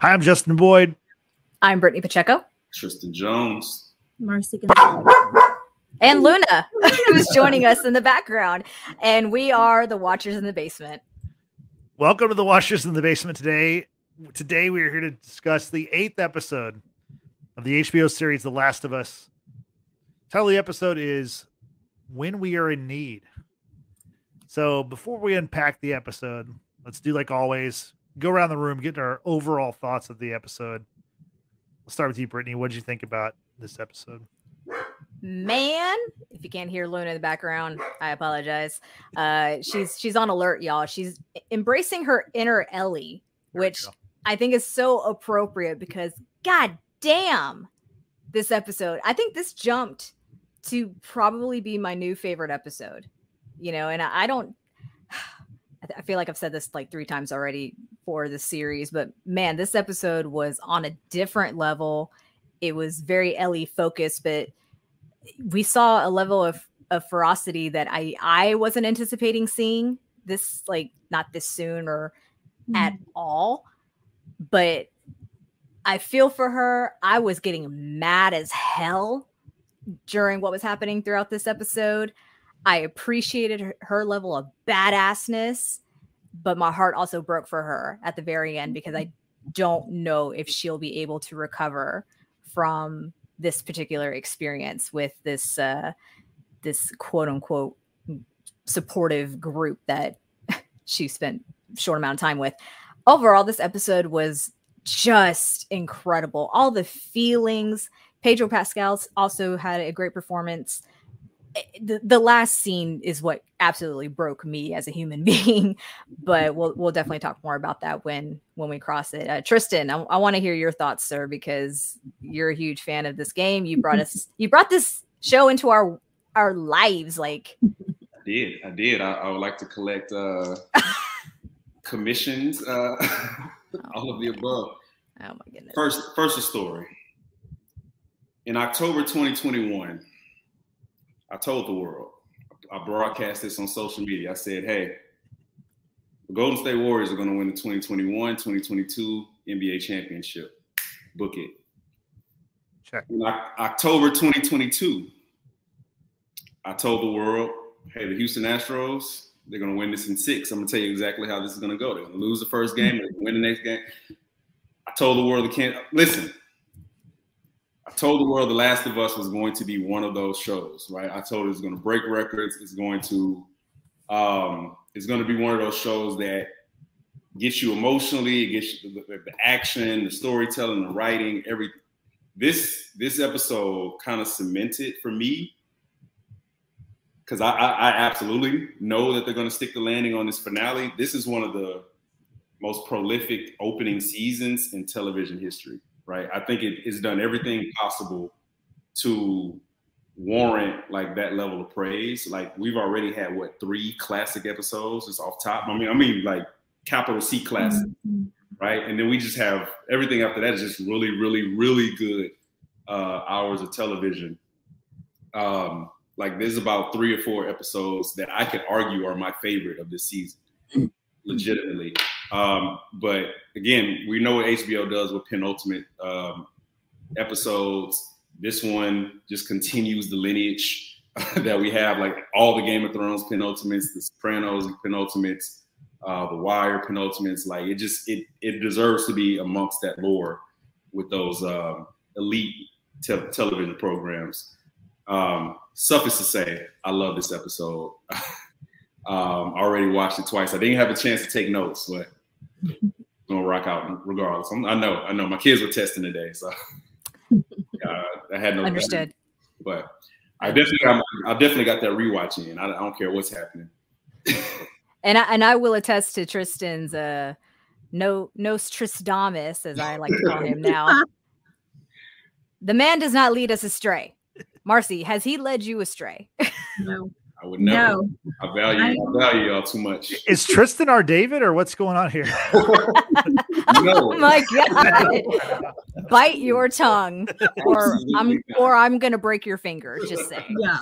Hi, I'm Justin Boyd. I'm Brittany Pacheco. Tristan Jones. Marcy Gonzalez. And Luna, who's joining us in the background. And we are the Watchers in the Basement. Welcome to the Watchers in the Basement today. Today we are here to discuss the eighth episode of the HBO series The Last of Us. Title of the episode is When We Are in Need. So before we unpack the episode, let's do like always, go around the room, get our overall thoughts of the episode. We'll start with you, Brittany. What did you think about this episode? Man, if you can't hear Luna in the background, I apologize. Uh, she's she's on alert, y'all. She's embracing her inner Ellie, which. I think is so appropriate because god damn this episode. I think this jumped to probably be my new favorite episode. You know, and I, I don't I feel like I've said this like three times already for the series, but man, this episode was on a different level. It was very Ellie focused, but we saw a level of, of ferocity that I I wasn't anticipating seeing this like not this soon or at mm-hmm. all. But I feel for her. I was getting mad as hell during what was happening throughout this episode. I appreciated her, her level of badassness, but my heart also broke for her at the very end because I don't know if she'll be able to recover from this particular experience with this uh this quote unquote supportive group that she spent a short amount of time with. Overall, this episode was just incredible. All the feelings. Pedro Pascal also had a great performance. Eh, The, the last scene is what absolutely broke me as a human being, but we'll we'll definitely talk more about that when when we cross it. Uh, Tristan, I, I want to hear your thoughts, sir, because you're a huge fan of this game. You brought us you brought this show into our our lives. Like, I did. I did. I, I would like to collect uh, commissions, uh, all of the above. oh my goodness. First, first a story. In October 2021, I told the world. I broadcast this on social media. I said, "Hey, the Golden State Warriors are going to win the 2021-2022 NBA championship. Book it." Check. In October 2022, I told the world, "Hey, the Houston Astros, they're going to win this in six. I'm going to tell you exactly how this is going to go. They're going to lose the first game, they're going to win the next game." I told the world, "The can't listen." I told the world The Last of Us was going to be one of those shows, right? I told it it's going to break records. It's going to, um, it's going to be one of those shows that gets you emotionally, it gets you the, the, action, the storytelling, the writing, every. This this episode kind of cemented for me because I, I, I absolutely know that they're going to stick the landing on this finale. This is one of the most prolific opening seasons in television history right? I think it, it's done everything possible to warrant like that level of praise. Like we've already had what three classic episodes just off top. I mean, I mean like capital C classic, right? And then we just have everything after that is just really, really, really good uh, hours of television. Um, like there's about three or four episodes that I could argue are my favorite of this season, legitimately. Um, but again, we know what HBO does with penultimate um, episodes. This one just continues the lineage that we have, like all the Game of Thrones penultimates, the Sopranos penultimates, uh, the Wire penultimates. Like it just it it deserves to be amongst that lore with those um, elite te- television programs. Um, suffice to say, I love this episode. um, already watched it twice. I didn't have a chance to take notes, but gonna rock out regardless. I'm, I know, I know. My kids were testing today, so uh, I had no Understood. But I definitely, got, I definitely got that rewatch in. I, I don't care what's happening. And I and I will attest to Tristan's uh no Nostradamus, as I like to call him now. the man does not lead us astray. Marcy, has he led you astray? No. I would never. No. I value, I value y'all too much. Is Tristan our David or what's going on here? oh no, my god. Bite your tongue or I'm not. or I'm gonna break your finger. Just saying. Yeah.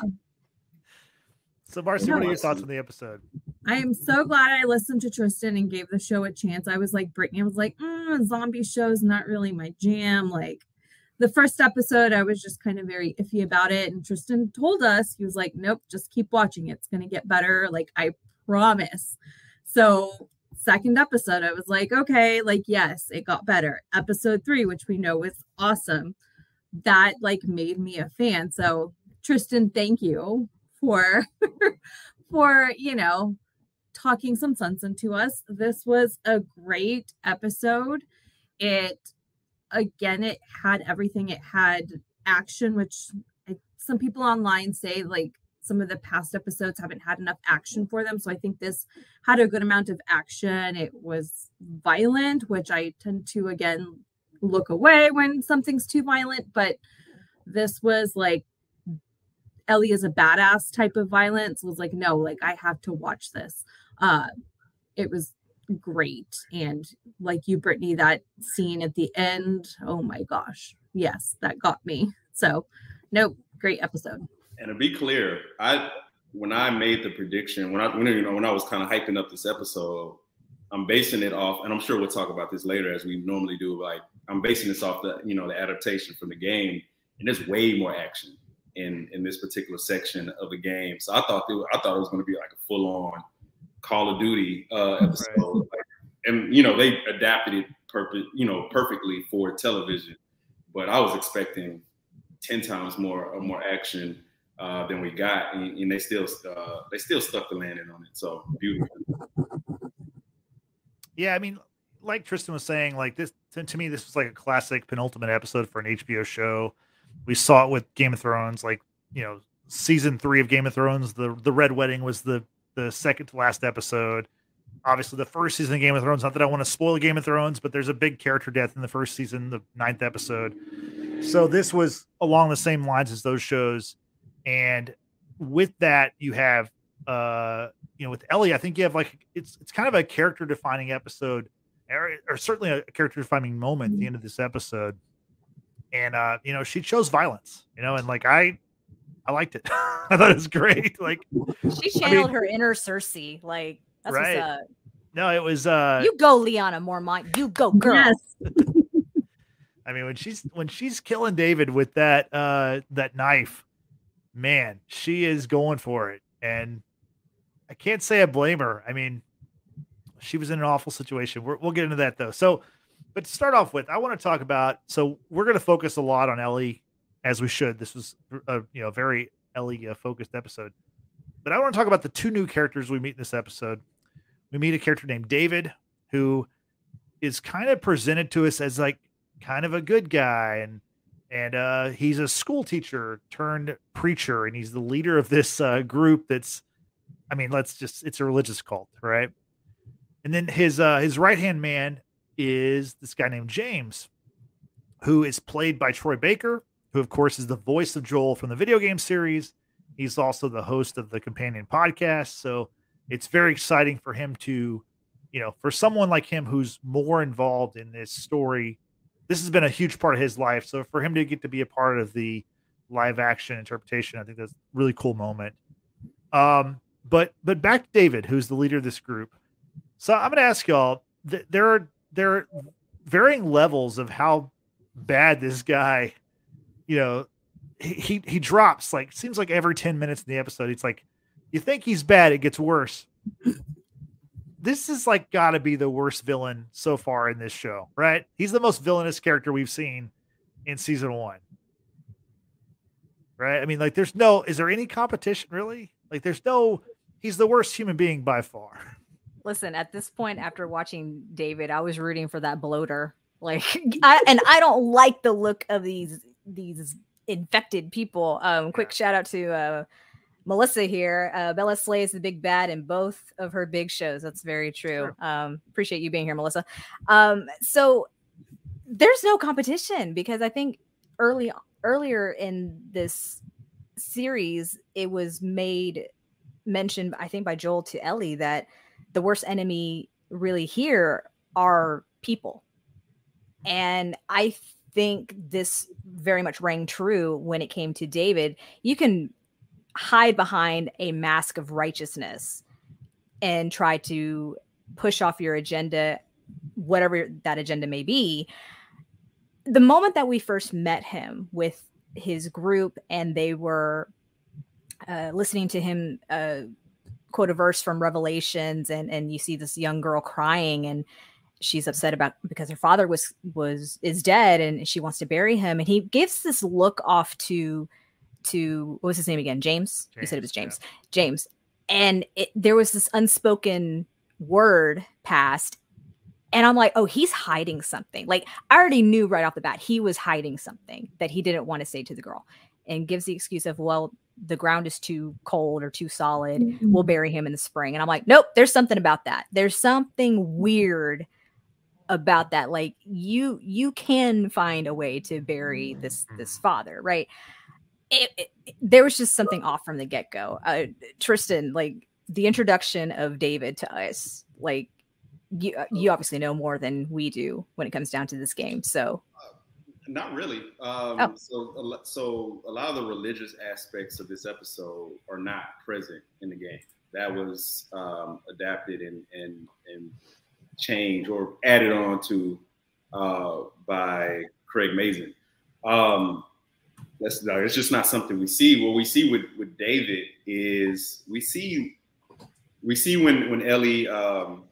So, Marcy, No, what are your thoughts on the episode? I am so glad I listened to Tristan and gave the show a chance. I was like, Brittany I was like, mm, zombie shows not really my jam. Like the first episode, I was just kind of very iffy about it. And Tristan told us, he was like, nope, just keep watching. It's going to get better. Like, I promise. So, second episode, I was like, okay, like, yes, it got better. Episode three, which we know is awesome, that like made me a fan. So, Tristan, thank you for for you know talking some sense into us. This was a great episode. It again, it had everything. It had action, which I, some people online say like some of the past episodes haven't had enough action for them. So I think this had a good amount of action. It was violent, which I tend to again look away when something's too violent, but this was like Ellie is a badass type of violence was like no like I have to watch this uh it was great and like you Brittany that scene at the end oh my gosh yes that got me so nope great episode And to be clear, I when I made the prediction, when I when you know when I was kind of hyping up this episode, I'm basing it off, and I'm sure we'll talk about this later as we normally do. Like I'm basing this off the you know the adaptation from the game, and there's way more action in in this particular section of the game. So I thought it, I thought it was going to be like a full on Call of Duty uh, episode, like, and you know they adapted it perfect you know perfectly for television, but I was expecting ten times more uh, more action uh, than we got, and, and they still uh, they still stuck the landing on it. So beautiful. Yeah, I mean, like Tristan was saying, like this to, to me, this was like a classic penultimate episode for an HBO show. We saw it with Game of Thrones, like you know, season three of Game of Thrones. The the Red Wedding was the the second to last episode. Obviously, the first season of Game of Thrones. Not that I want to spoil Game of Thrones, but there's a big character death in the first season, the ninth episode. So this was along the same lines as those shows, and with that, you have uh you know with Ellie, I think you have like it's it's kind of a character defining episode, or, or certainly a character defining moment at the end of this episode. And uh, you know, she chose violence, you know, and like I I liked it. I thought it was great. Like She I channeled mean- her inner Cersei. Like that's Right. what's up. no, it was uh You go, Lyanna Mormont. You go, girl. yes I mean when she's when she's killing David with that uh that knife, man, she is going for it. And I can't say I blame her. I mean, she was in an awful situation. We're, we'll get into that though. So, but to start off with, I want to talk about. So we're going to focus a lot on Ellie, as we should. This was a you know very Ellie uh, focused episode. But I want to talk about the two new characters we meet in this episode. We meet a character named David, who is kind of presented to us as like kind of a good guy, and and uh, he's a school teacher turned preacher, and he's the leader of this uh, group that's I mean, let's just it's a religious cult, right? And then his uh his right hand man is this guy named James, who is played by Troy Baker, who of course is the voice of Joel from the video game series. He's also the host of the companion podcast. So it's very exciting for him to, you know, for someone like him who's more involved in this story. This has been a huge part of his life. So for him to get to be a part of the live action interpretation, I think that's a really cool moment. Um, but but back to David, who's the leader of this group. So I'm going to ask y'all. Th- there are there are varying levels of how bad this guy. You know, he he, drops like seems like every ten minutes in the episode. It's like you think he's bad, it gets worse. This is like got to be the worst villain so far in this show, right? He's the most villainous character we've seen in season one, right? I mean, like, there's no, is there any competition really? Like, there's no, he's the worst human being by far. Listen, at this point, after watching David, I was rooting for that bloater. Like, I, and I don't like the look of these these infected people. Um, quick shout out to uh, Melissa here. Uh, Bella Slay is the big bad in both of her big shows. That's very true. Um, appreciate you being here, Melissa. Um, so there's no competition because I think early earlier in this series, it was made mentioned, I think, by Joel to Ellie that the worst enemy really here are people. And I think this very much rang true when it came to David. You can hide behind a mask of righteousness and try to push off your agenda, whatever that agenda may be. The moment that we first met him with his group and they were uh, listening to him uh, quote a verse from Revelations, and and you see this young girl crying, and she's upset about because her father was was is dead, and she wants to bury him, and he gives this look off to to what was his name again? James. he said it was James, James. James, and it, there was this unspoken word passed. And I'm like, oh, he's hiding something. Like I already knew right off the bat he was hiding something that he didn't want to say to the girl, and gives the excuse of, well, the ground is too cold or too solid. We'll mm-hmm. bury him in the spring. And I'm like, nope, there's something about that. There's something weird about that. Like you, you can find a way to bury this this father, right? It, it- there was just something off from the get go. Uh, Tristan, like the introduction of David to us, like you, uh, you obviously know more than we do when it comes down to this game. So Not really. Um, Oh. So, so a lot of the religious aspects of this episode are not present in the game. That was um, adapted and and and changed or added on to uh, by Craig Mazin. Um, that's no, it's just not something we see. What we see with with David is we see we see when when Ellie um,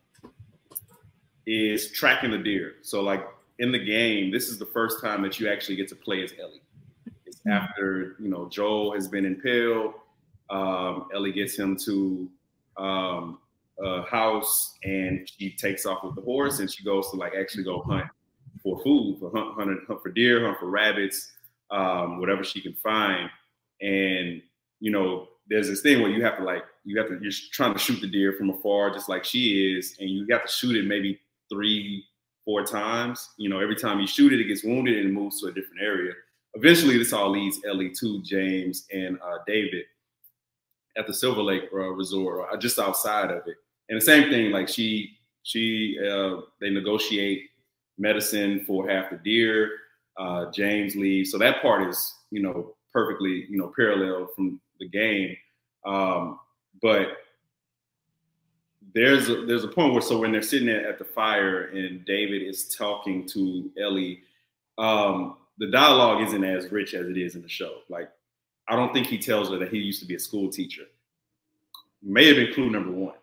is tracking the deer. So like in the game, this is the first time that you actually get to play as Ellie. It's after you know Joel has been impaled. Um, Ellie gets him to um, a house, and she takes off with the horse, and she goes to like actually go hunt for food, for hunt, hunt, hunt for deer, hunt for rabbits, um, whatever she can find. And you know, there's this thing where you have to like you have to you're trying to shoot the deer from afar, just like she is, and you got to shoot it maybe three, four times. You know, every time you shoot it, it gets wounded and it moves to a different area. Eventually, this all leads Ellie to James and uh, David at the Silver Lake uh, Resort, or just outside of it. And the same thing, like she, she, uh, they negotiate medicine for half the deer. Uh, James leaves, so that part is, you know, perfectly, you know, parallel from the game. Um, but there's a, there's a point where so when they're sitting at, at the fire and David is talking to Ellie, um, the dialogue isn't as rich as it is in the show. Like I don't think he tells her that he used to be a school teacher. May have been clue number one,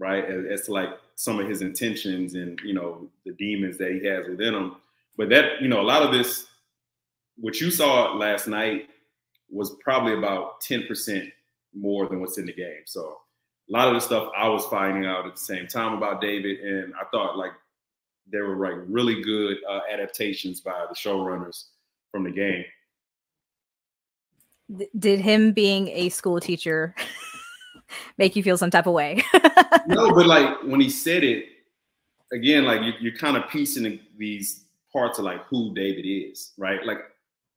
right? To like some of his intentions and you know the demons that he has within him. But that you know a lot of this, what you saw last night was probably about ten percent more than what's in the game. So a lot of the stuff I was finding out at the same time about David, and I thought like there were like really good uh, adaptations by the showrunners from the game. did him being a school teacher make you feel some type of way? no, but like when he said it again, like you, you're kind of piecing these parts of like who David is, right? Like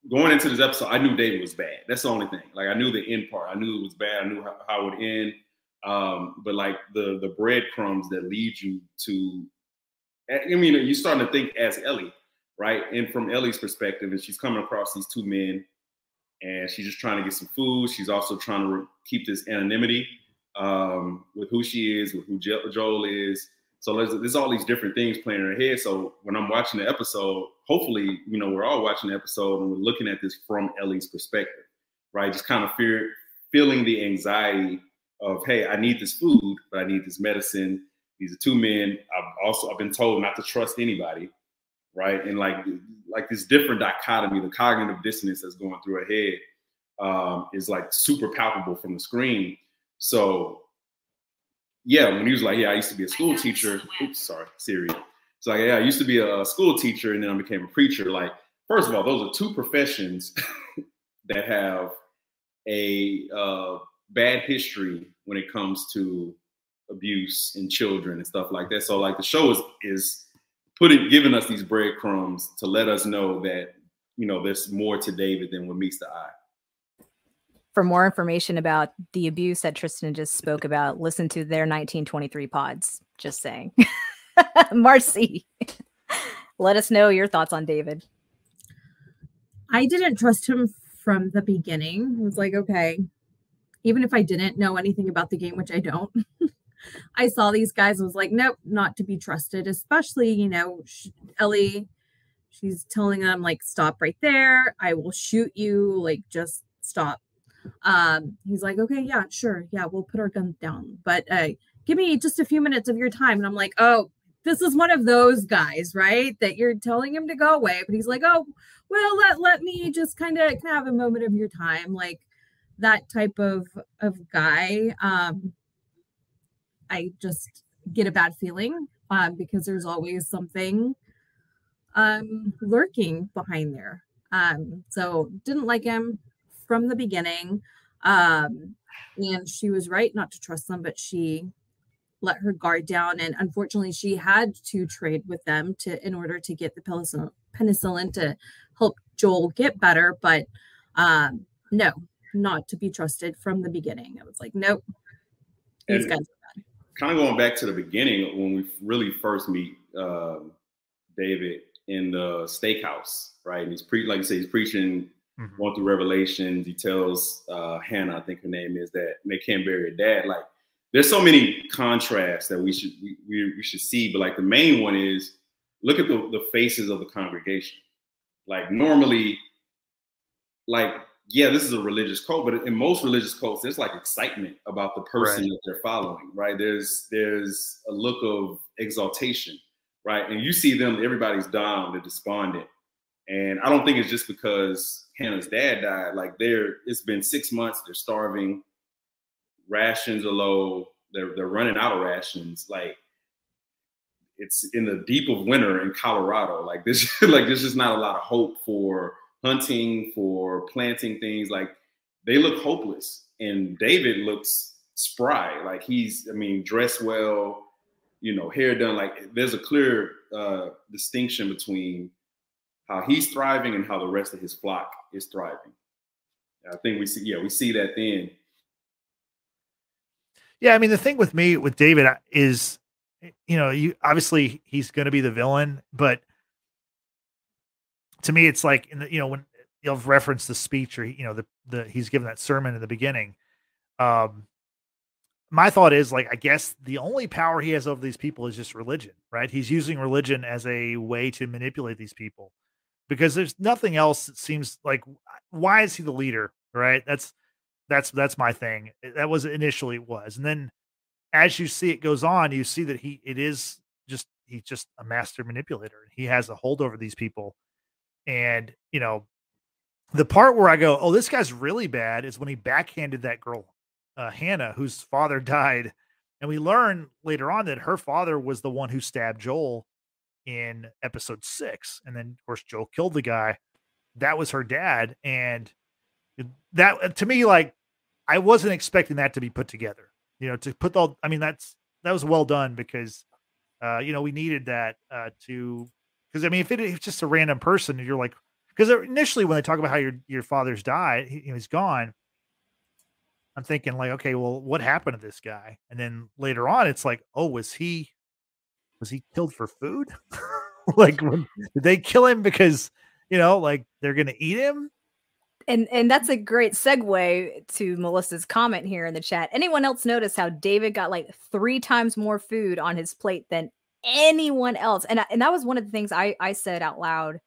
going into this episode, I knew David was bad. That's the only thing. Like I knew the end part. I knew it was bad. I knew how, how it would end. Um, but like the the breadcrumbs that lead you to, I mean, you're starting to think as Ellie, right? And from Ellie's perspective, and she's coming across these two men, and she's just trying to get some food. She's also trying to keep this anonymity um, with who she is, with who jo- Joel is. So there's, there's all these different things playing in her head. So when I'm watching the episode, hopefully, you know, we're all watching the episode and we're looking at this from Ellie's perspective, right? Just kind of fear, feeling the anxiety of, hey, I need this food, but I need this medicine. These are two men. I've also I've been told not to trust anybody, right? And like like this different dichotomy, the cognitive dissonance that's going through her head um, is like super palpable from the screen. So yeah, when he was like, "Yeah, I used to be a school teacher." Oops, sorry, Siri. It's like, "Yeah, I used to be a school teacher, and then I became a preacher." Like, first of all, those are two professions that have a uh, bad history when it comes to abuse in children and stuff like that. So, like, the show is is putting giving us these breadcrumbs to let us know that you know there's more to David than what meets the eye. For more information about the abuse that Tristan just spoke about, listen to their 1923 pods. Just saying. Marcy, let us know your thoughts on David. I didn't trust him from the beginning. I was like, okay, even if I didn't know anything about the game, which I don't. I saw these guys was like, nope, not to be trusted, especially, you know, Ellie, she's telling them, like, stop right there. I will shoot you. Like, just stop. Um, he's like, okay, yeah, sure. Yeah, we'll put our guns down. But uh, give me just a few minutes of your time. And I'm like, oh, this is one of those guys, right? That you're telling him to go away. But he's like, oh, well, let, let me just kind of have a moment of your time. Like, that type of of guy um i just get a bad feeling um because there's always something um lurking behind there um so didn't like him from the beginning um and she was right not to trust them but she let her guard down and unfortunately she had to trade with them to in order to get the penicillin, penicillin to help joel get better but um no not to be trusted from the beginning. I was like, nope, these guys are kind of going back to the beginning when we really first meet uh, David in the steakhouse, right? And he's pre, like you say, he's preaching, Mhm. going through Revelations. He tells uh, Hannah, I think her name is, that they can't bury her dad. Like, there's so many contrasts that we should we, we, we should see, but like the main one is look at the, the faces of the congregation. Like normally, like yeah, this is a religious cult, but in most religious cults, there's like excitement about the person Right. that they're following, right? There's there's a look of exaltation, right? And you see them, everybody's down, they're despondent. And I don't think it's just because Hannah's dad died. Like they're it's been six months, they're starving, rations are low, they're they're running out of rations. Like it's in the deep of winter in Colorado. Like this, like there's just not a lot of hope for hunting, for planting things. Like they look hopeless. And David looks spry. Like he's, I mean, dressed well, you know, hair done. Like there's a clear uh, distinction between how he's thriving and how the rest of his flock is thriving. I think we see, yeah, we see that then. Yeah, I mean the thing with me with David is, you know, you obviously he's going to be the villain, but to me it's like in the you know when you'll reference the speech or you know the the he's given that sermon in the beginning. Um, my thought is like I guess the only power he has over these people is just religion, right? He's using religion as a way to manipulate these people because there's nothing else that seems like why is he the leader, right? That's that's that's my thing. That was initially it was, and then as you see it goes on, you see that he it is just he's just a master manipulator. He has a hold over these people, and you know the part where I go, oh, this guy's really bad is when he backhanded that girl, uh, Hannah, whose father died, and we learn later on that her father was the one who stabbed Joel in episode six, and then of course Joel killed the guy. That was her dad, and that to me like I wasn't expecting that to be put together. You know, to put all I mean that's that was well done because uh you know we needed that uh to because I mean if it, if it's just a random person you're like because initially when they talk about how your your father's died he, he's gone I'm thinking like okay well what happened to this guy and then later on it's like oh was he was he killed for food like when, did they kill him because you know like they're gonna eat him And and that's a great segue to Melissa's comment here in the chat. Anyone else notice how David got like three times more food on his plate than anyone else? And I- and that was one of the things I I said out loud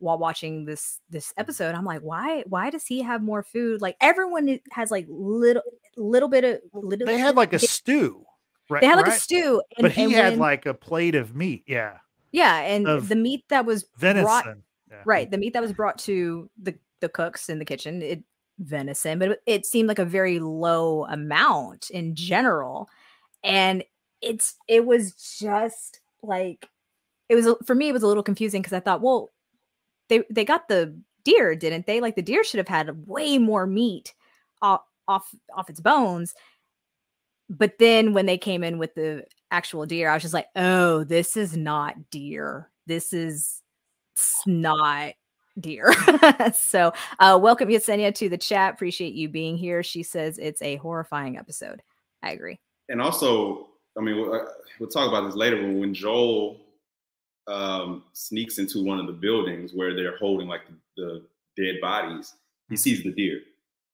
while watching this this episode. I'm like, why why does he have more food? Like everyone has like little little bit of little. they had like a stew right they had like right? a stew, and, but he and had when- like a plate of meat yeah yeah, and the meat that was venison brought yeah. right the meat that was brought to the the cooks in the kitchen it venison but it, it seemed like a very low amount in general and it's it was just like it was for me it was a little confusing because i thought well they they got the deer didn't they like the deer should have had way more meat off off off its bones but then when they came in with the actual deer i was just like oh this is not deer this is not deer. so, uh, welcome Yesenia to the chat. Appreciate you being here. She says it's a horrifying episode. I agree. and also, I mean, we'll, uh, we'll talk about this later. But when Joel um, sneaks into one of the buildings where they're holding like the, the dead bodies, he sees the deer,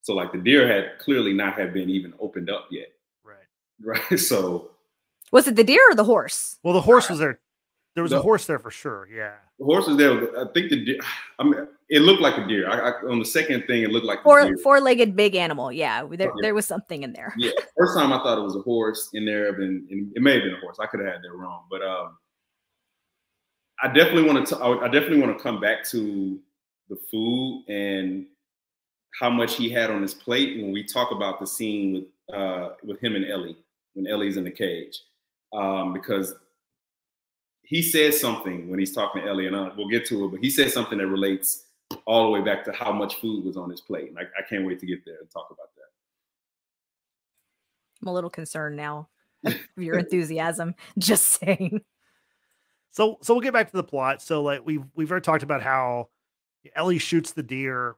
So like the deer had clearly not have been even opened up yet, Right. right? So Was it the deer or the horse? Well, the horse was there. There was a horse there for sure. Yeah. the horse was there. I think the deer. I mean, it looked like a deer. I, I, on the second thing, it looked like a Four deer. four legged big animal. Yeah, there, Yeah. there was something in there. Yeah, first time I thought it was a horse in there, but and it may have been a horse. I could have had that wrong, but um, I definitely want to. I definitely want to come back to the food and how much he had on his plate when we talk about the scene with uh, with him and Ellie when Ellie's in the cage, um, because he says something when he's talking to Ellie, and I, we'll get to it. But he says something that relates all the way back to how much food was on his plate. And I, I can't wait to get there and talk about that. I'm a little concerned now. of Your enthusiasm. Just saying. So so we'll get back to the plot. So like we've we've already talked about how Ellie shoots the deer.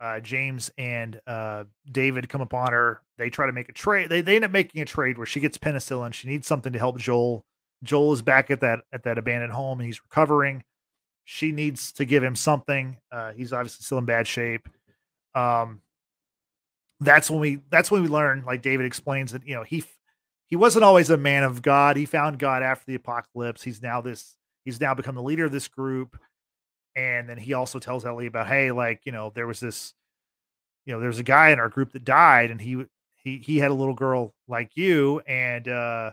Uh, James and uh, David come upon her. They try to make a trade. They they end up making a trade where she gets penicillin. She needs something to help Joel. Joel is back at that at that abandoned home and he's recovering. She needs to give him something. Uh, he's obviously still in bad shape. Um, that's when we that's when we learn. Like David explains that you know he he wasn't always a man of God. He found God after the apocalypse. He's now this, he's now become the leader of this group. And then he also tells Ellie about, hey, like, you know, there was this, you know, there's a guy in our group that died and he he he had a little girl like you. And uh,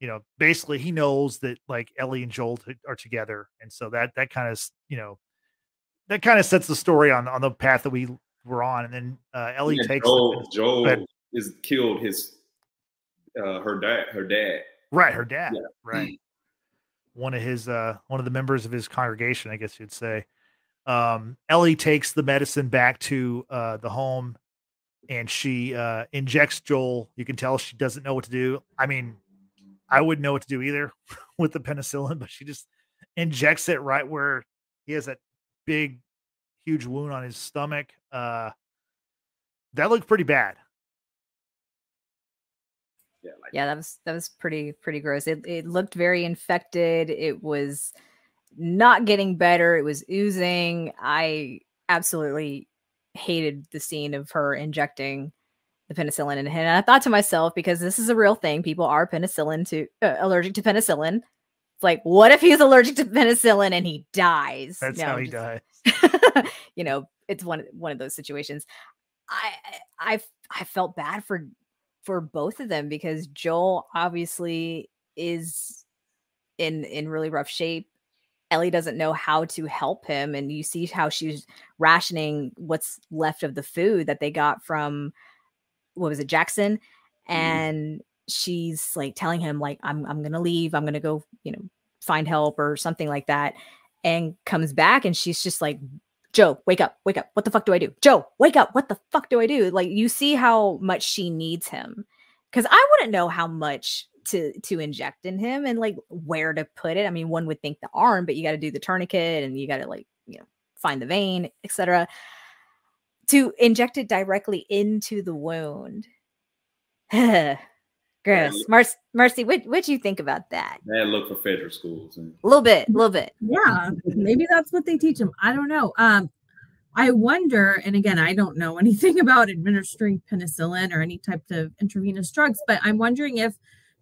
you know, basically he knows that like Ellie and Joel t- are together. And so that that kind of you know, that kind of sets the story on on the path that we were on. And then uh Ellie Yeah, takes Joel, Joel ahead. is killed his uh her dad her dad. Right, her dad. Yeah. Right. One of his uh one of the members of his congregation, I guess you'd say. Um Ellie takes the medicine back to uh the home and she uh injects Joel. You can tell she doesn't know what to do. I mean, I wouldn't know what to do either with the penicillin, but she just injects it right where he has that big huge wound on his stomach. Uh that looked pretty bad. Yeah, like Yeah, that was that was pretty pretty gross. It it looked very infected. It was not getting better. It was oozing. I absolutely hated the scene of her injecting the penicillin in him. And I thought to myself, because this is a real thing, people are penicillin to uh, allergic to penicillin. It's like, what if he's allergic to penicillin and he dies? That's No, how he just- died. you know, it's one one of those situations. I I I felt bad for for both of them because Joel obviously is in in really rough shape. Ellie doesn't know how to help him, and you see how she's rationing what's left of the food that they got from what was it, Jackson, mm-hmm. and she's like telling him like I'm I'm gonna leave, I'm gonna go, you know, find help or something like that, and comes back and she's just like Joe, wake up, wake up. What the fuck do I do? Joe, wake up. What the fuck do I do? Like you see how much she needs him. Cause I wouldn't know how much to to inject in him and like where to put it. I mean, one would think the arm, but you got to do the tourniquet and you got to like, you know, find the vein, etc. To inject it directly into the wound. Gross. Marcy, Marcy, what what you think about that? bad look for FEDRA schools. And A little bit, a little bit. yeah maybe that's what they teach them i don't know um i wonder and again i don't know anything about administering penicillin or any type of intravenous drugs but i'm wondering if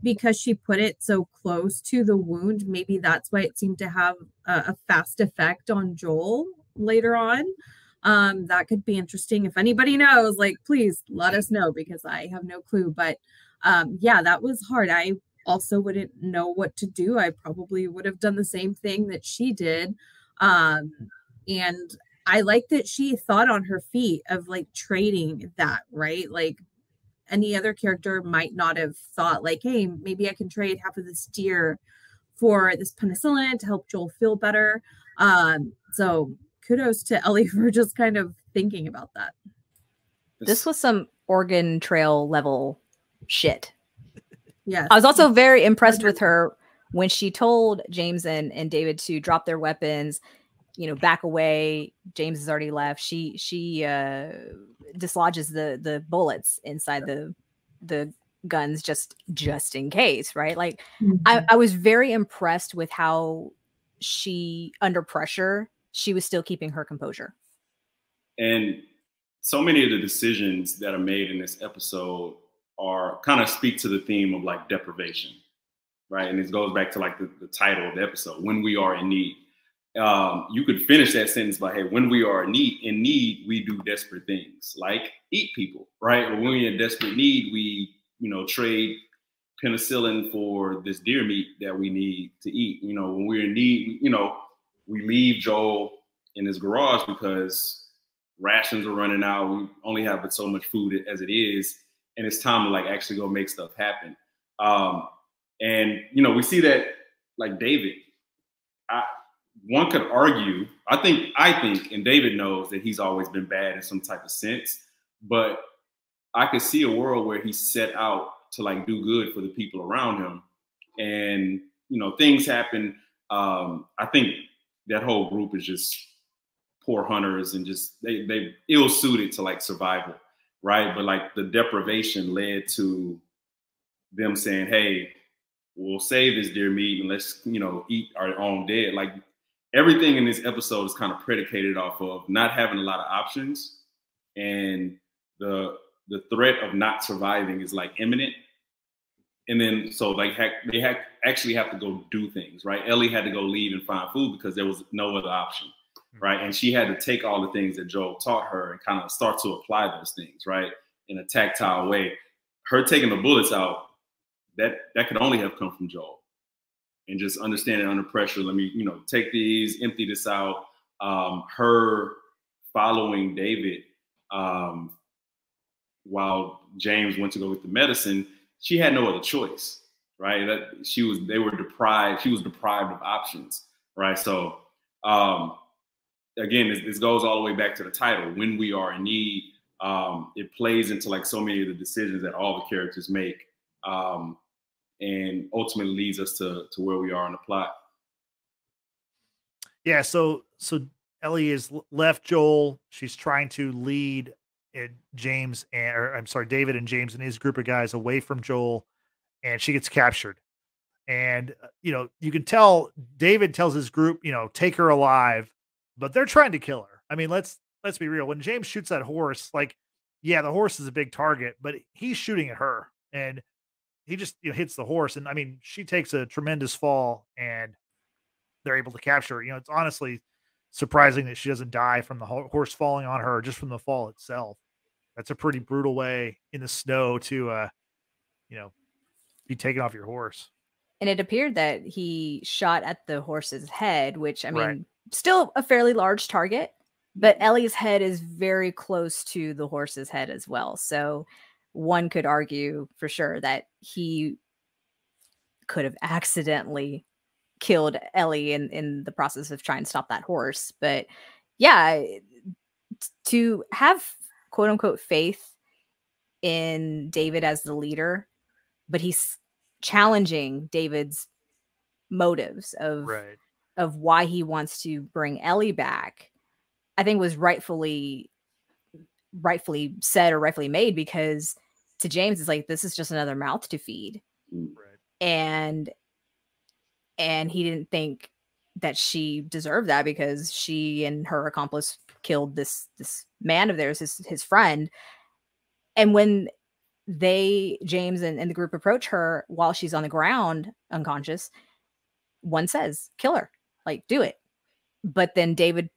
because she put it so close to the wound maybe that's why it seemed to have a, a fast effect on joel later on um that could be interesting if anybody knows like please let us know because i have no clue but um yeah that was hard i also wouldn't know what to do. I probably would have done the same thing that she did. Um, and I like that she thought on her feet of like trading that, right? Like any other character might not have thought, like, hey, maybe I can trade half of this deer for this penicillin to help Joel feel better. Um, so kudos to Ellie for just kind of thinking about that. This was some Oregon Trail level shit. Yes. I was also very impressed with her when she told James and, and David to drop their weapons, you know, back away. James has already left. She she uh dislodges the the bullets inside the the guns just just in case, right? Like I, I was very impressed with how she under pressure, she was still keeping her composure. and so many of the decisions that are made in this episode are kind of speak to the theme of like deprivation, right? And this goes back to like the, the title of the episode, when we are in need. Um, you could finish that sentence by, hey, when we are in need, in need, we do desperate things like eat people, right? Or when we're in desperate need, we, you know, trade penicillin for this deer meat that we need to eat. You know, when we're in need, you know, we leave Joel in his garage because rations are running out. We only have but so much food as it is, and it's time to like actually go make stuff happen. Um, and you know, we see that like David. I, one could argue. I think. I think, and David knows that he's always been bad in some type of sense. But I could see a world where he set out to like do good for the people around him, and you know, things happen. Um, I think that whole group is just poor hunters and just they they ill suited to like survival, right? But like the deprivation led to them saying, "Hey, we'll save this deer meat and let's you know eat our own dead." Like everything in this episode is kind of predicated off of not having a lot of options and the the threat of not surviving is like imminent and then so like they actually have to go do things right ellie had to go leave and find food because there was no other option. Right and she had to take all the things that joel taught her and kind of start to apply those things right in a tactile way her taking the bullets out that that could only have come from joel and just understanding under pressure let me you know take these empty this out um her following david um while james went to go get the medicine she had no other choice, right? That she was they were deprived. She was deprived of options, right? So um, again, this, this goes all the way back to the title. When we are in need, um, it plays into like so many of the decisions that all the characters make, um, and ultimately leads us to to where we are in the plot. Yeah. So so Ellie is left Joel. She's trying to lead James and or I'm sorry, David and James and his group of guys away from Joel, and she gets captured. And uh, you know, you can tell David tells his group, you know, take her alive, but they're trying to kill her. I mean, let's let's be real. When James shoots that horse, like, yeah, the horse is a big target, but he's shooting at her, and he just you know, hits the horse. And I mean, she takes a tremendous fall, and they're able to capture her. You know, it's honestly surprising that she doesn't die from the horse falling on her, just from the fall itself that's a pretty brutal way in the snow to uh you know be taken off your horse and it appeared that he shot at the horse's head which i mean right. still a fairly large target but ellie's head is very close to the horse's head as well so one could argue for sure that he could have accidentally killed ellie in in the process of trying to stop that horse but yeah to have quote unquote faith in David as the leader, but he's challenging David's motives of right. of why he wants to bring Ellie back. I think was rightfully rightfully said or rightfully made because to James it's like this is just another mouth to feed. Right. And and he didn't think that she deserved that because she and her accomplice killed this this man of theirs, his his friend. And when they, James and, and the group approach her while she's on the ground unconscious, one says, kill her, like do it. But then David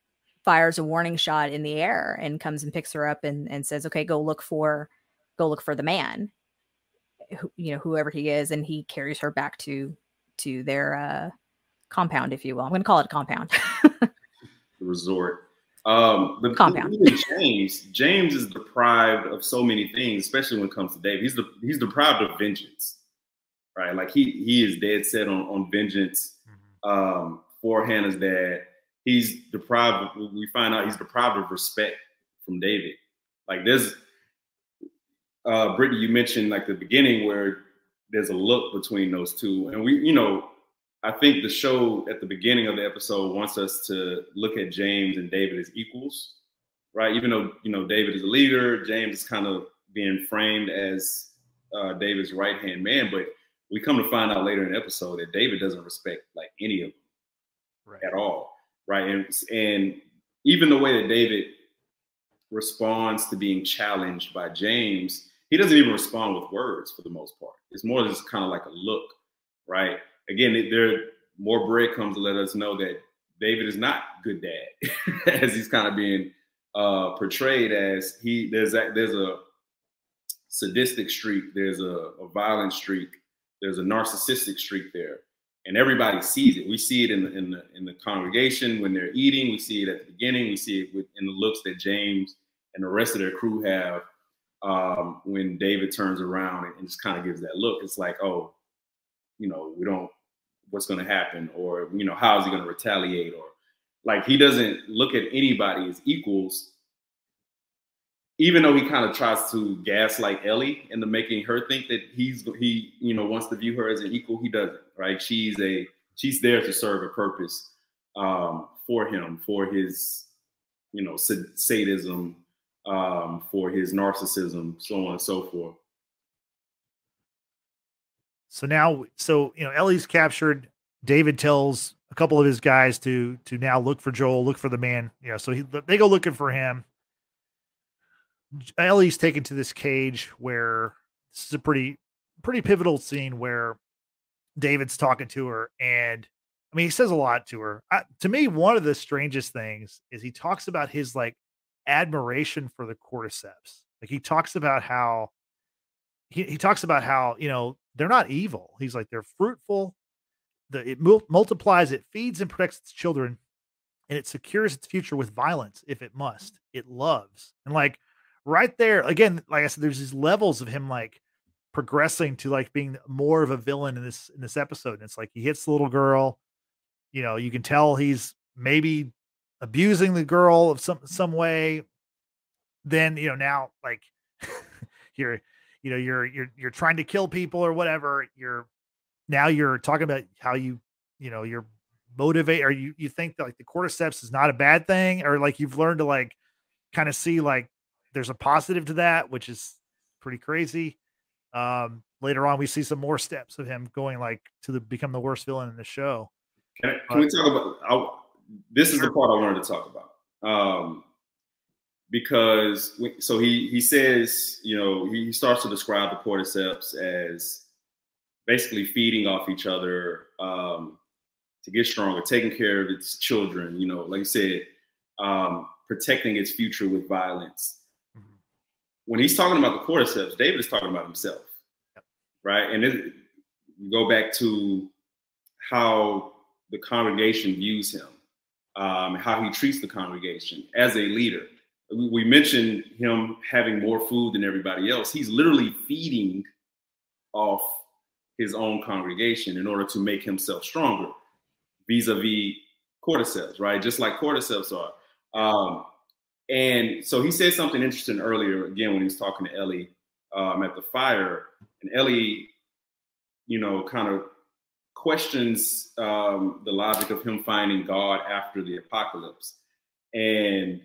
fires a warning shot in the air and comes and picks her up and, and says, okay, go look for go look for the man. Who, you know, whoever he is, and he carries her back to to their uh compound, if you will. I'm gonna call it a compound. resort. Um, but compound. James, James is deprived of so many things, especially when it comes to Dave. He's the he's deprived of vengeance, right? Like he he is dead set on on vengeance mm-hmm. um, for Hannah's dad. He's deprived. Of, we find out he's deprived of respect from David. Like there's, uh, Brittany, you mentioned like the beginning where there's a look between those two, and we, you know, I think the show at the beginning of the episode wants us to look at James and David as equals, right? Even though you know David is a leader, James is kind of being framed as uh, David's right hand man, but we come to find out later in the episode that David doesn't respect like any of them right. at all, right? And and even the way that David responds to being challenged by James, he doesn't even respond with words for the most part. It's more just kind of like a look, right? Again, there more breadcrumbs to let us know that David is not good dad, as he's kind of being uh, portrayed as he there's a, there's a sadistic streak, there's a, a violent streak, there's a narcissistic streak there, and everybody sees it. We see it in the in the in the congregation when they're eating. We see it at the beginning. We see it with, in the looks that James and the rest of their crew have um, when David turns around and, and just kind of gives that look. It's like, oh, you know, we don't. What's going to happen, or you know, how is he going to retaliate, or like he doesn't look at anybody as equals even though he kind of tries to gaslight Ellie into making her think that he's he you know wants to view her as an equal, he doesn't. Right? She's a she's there to serve a purpose um, for him, for his you know sadism, um, for his narcissism, so on and so forth. So now, so you know, Ellie's captured. David tells a couple of his guys to to now look for Joel, look for the man. You know, so he, they go looking for him Ellie's taken to this cage where this is a pretty pretty pivotal scene where David's talking to her and I mean he says a lot to her. I, to me one of the strangest things is he talks about his like admiration for the cordyceps. Like he talks about how he, he talks about how, you know, they're not evil. He's like they're fruitful. The it mul- multiplies, it feeds and protects its children and it secures its future with violence if it must. It loves. And like right there again like i said there's these levels of him like progressing to like being more of a villain in this in this episode and it's like he hits the little girl you know you can tell he's maybe abusing the girl of some some way then you know now like you're you know you're you're you're trying to kill people or whatever you're now you're talking about how you you know you're motivate or you you think that like the cordyceps is not a bad thing or like you've learned to like kind of see like there's a positive to that, which is pretty crazy. Um, later on, we see some more steps of him going like to the become the worst villain in the show. Can, I, can but, we talk about? I'll, this is the part I wanted to talk about. Um, because we, so he he says, you know, he starts to describe the cordyceps as basically feeding off each other um, to get stronger, taking care of its children. You know, like I said, um, protecting its future with violence when he's talking about the cordyceps, David is talking about himself, right? And it, go back to how the congregation views him, um, how he treats the congregation as a leader. We, mentioned him having more food than everybody else. He's literally feeding off his own congregation in order to make himself stronger vis-a-vis cordyceps, right? Just like cordyceps are. Um, and so he said something interesting earlier, again, when he was talking to Ellie um, at the fire. And Ellie, you know, kind of questions um, the logic of him finding God after the apocalypse. And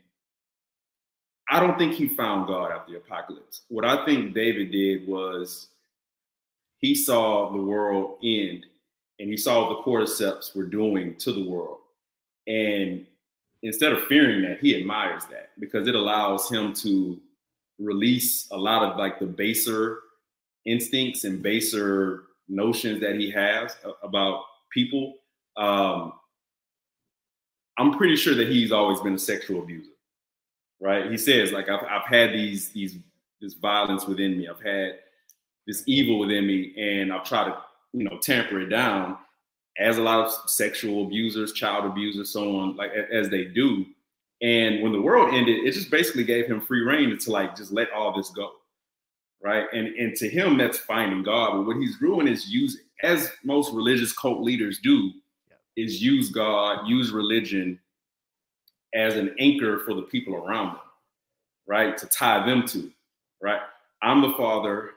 I don't think he found God after the apocalypse. What I think David did was he saw the world end and he saw what the cordyceps were doing to the world. And instead of fearing that, he admires that because it allows him to release a lot of like the baser instincts and baser notions that he has about people. Um, I'm pretty sure that he's always been a sexual abuser, right? He says like I've, I've had these these this violence within me. I've had this evil within me, and I've tried to you know tamper it down as a lot of sexual abusers, child abusers, so on, like as they do. And when the world ended, it just basically gave him free rein to like just let all this go. Right. And and to him, that's finding God. But what he's doing is using, as most religious cult leaders do, is use God, use religion as an anchor for the people around them, right? To tie them to, right? I'm the father,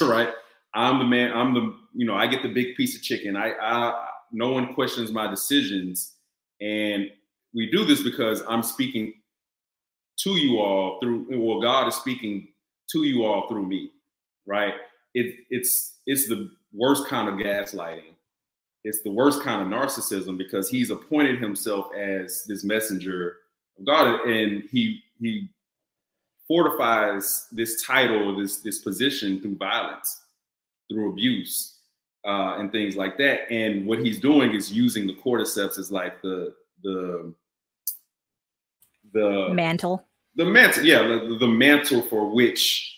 right? I'm the man. I'm the you know I get the big piece of chicken. I, I no one questions my decisions, and we do this because I'm speaking to you all through. Well, God is speaking to you all through me, right? It, it's it's the worst kind of gaslighting. It's the worst kind of narcissism because he's appointed himself as this messenger of God, and he he fortifies this title, this this position through violence, through abuse, uh, and things like that. And what he's doing is using the cordyceps as like the the the Mantle. the mantle, yeah, the, the mantle for which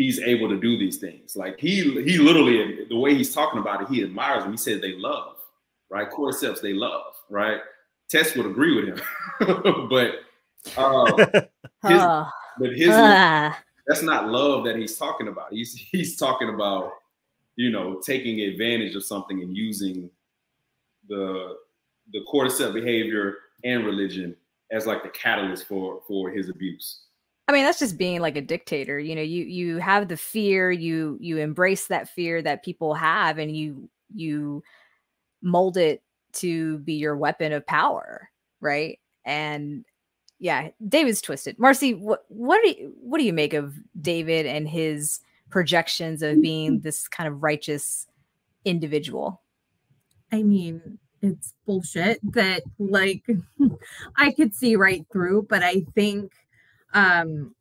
he's able to do these things. Like he he literally the way he's talking about it, he admires them. He said they love, right? Cordyceps they love, right? Tess would agree with him, but um, his, Ugh. but his Ugh. that's not love that he's talking about. He's he's talking about you know taking advantage of something and using the the cordyceps behavior and religion as like the catalyst for for his abuse. I mean, that's just being like a dictator. You know, you you have the fear, you you embrace that fear that people have, and you you mold it to be your weapon of power, right? And yeah, David's twisted. Marcy, what what do you, what do you make of David and his projections of being this kind of righteous individual? I mean, it's bullshit that like I could see right through, but I think um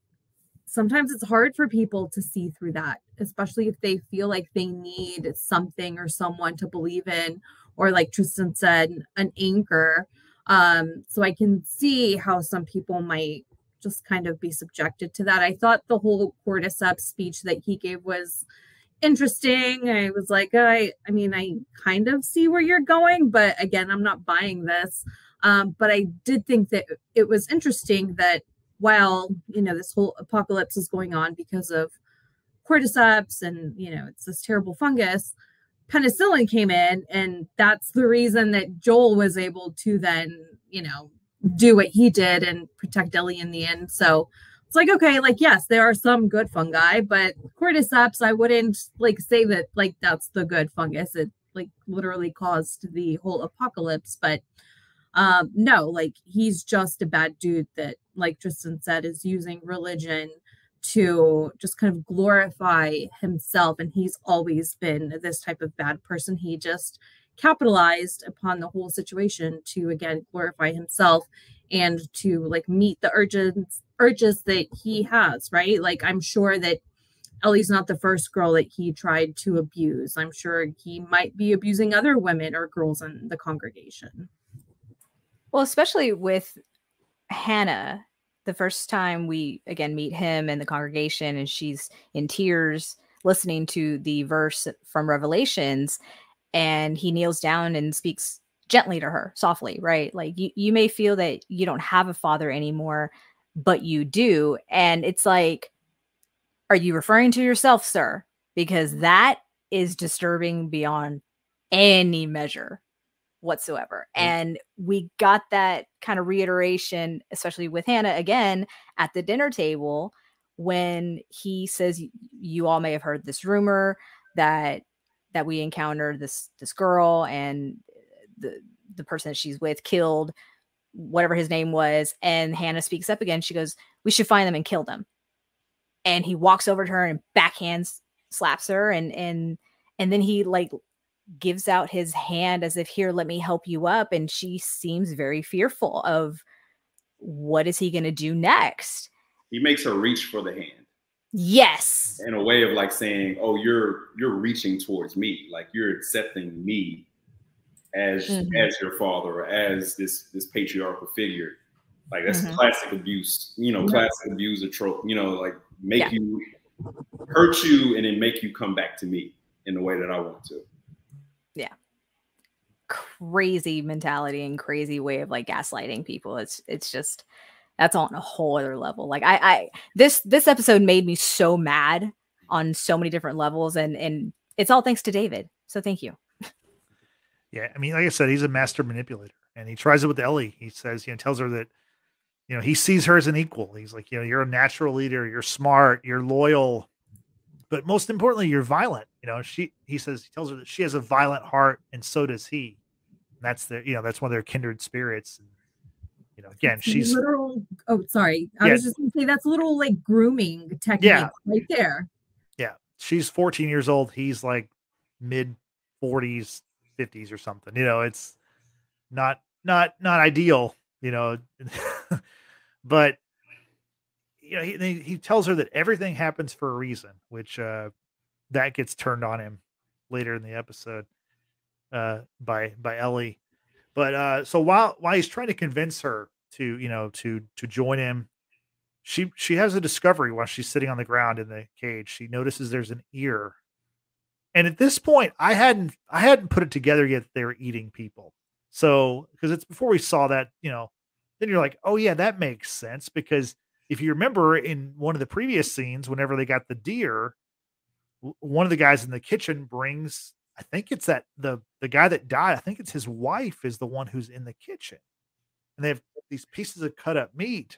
sometimes it's hard for people to see through that, especially if they feel like they need something or someone to believe in, or like Tristan said, an anchor. Um, so I can see how some people might just kind of be subjected to that. I thought the whole cordyceps speech that he gave was interesting. I was like, I I mean, I kind of see where you're going, but again, I'm not buying this. Um, but I did think that it was interesting that while you know this whole apocalypse is going on because of cordyceps and you know it's this terrible fungus, penicillin came in, and that's the reason that Joel was able to then you know do what he did and protect Ellie in the end. So it's like okay like yes there are some good fungi but cordyceps i wouldn't like say that like that's the good fungus it like literally caused the whole apocalypse but um no like he's just a bad dude that like tristan said is using religion to just kind of glorify himself and he's always been this type of bad person he just capitalized upon the whole situation to again glorify himself and to like meet the urges urges that he has, right? Like I'm sure that Ellie's not the first girl that he tried to abuse. I'm sure he might be abusing other women or girls in the congregation. Well, especially with Hannah, the first time we again meet him in the congregation and she's in tears listening to the verse from Revelations and he kneels down and speaks gently to her, softly, right? Like you, you may feel that you don't have a father anymore, but you do. And it's like, are you referring to yourself, sir? Because that is disturbing beyond any measure whatsoever. Mm. And we got that kind of reiteration, especially with Hannah again at the dinner table when he says, You all may have heard this rumor that that we encountered this this girl and the the person that she's with killed whatever his name was and hannah speaks up again she goes we should find them and kill them and he walks over to her and backhands slaps her and and and then he like gives out his hand as if here let me help you up and she seems very fearful of what is he going to do next He makes her reach for the hand yes in a way of like saying, "Oh, you're you're reaching towards me, like you're accepting me as Mhm. as your father, or as this this patriarchal figure." Like that's Mhm. classic abuse, you know, Yeah. classic abuse or trope, you know, like make Yeah. you hurt you and then make you come back to me in the way that I want to. Crazy mentality and crazy way of like gaslighting people it's it's just that's on a whole other level like i i this this episode made me so mad on so many different levels and and it's all thanks to david so thank you Yeah, I mean, like I said, he's a master manipulator, and he tries it with Ellie. He says, you know, tells her that, you know, he sees her as an equal. He's like, you know, you're a natural leader, you're smart, you're loyal, but most importantly, you're violent. You know, she he says he tells her that she has a violent heart, and so does he. That's the you know that's one of their kindred spirits. And, you know, again, It's she's literal. Oh, sorry. I Yeah. was just gonna say that's a little like grooming technique right there. yeah, she's 14 years old. He's like mid 40s, 50s or something. You know, it's not not not ideal, you know. but you know, he, he tells her that everything happens for a reason, which uh, that gets turned on him later in the episode uh, by by Ellie. But uh, so while while he's trying to convince her to you know to to join him, she she has a discovery while she's sitting on the ground in the cage. She notices there's an ear, and at this point, I hadn't I hadn't put it together yet. They were eating people. So because it's before we saw that, you know, then you're like, oh yeah, that makes sense because if you remember in one of the previous scenes, whenever they got the deer, one of the guys in the kitchen brings, I think it's that the the guy that died, I think it's his wife is the one who's in the kitchen. And they have these pieces of cut up meat.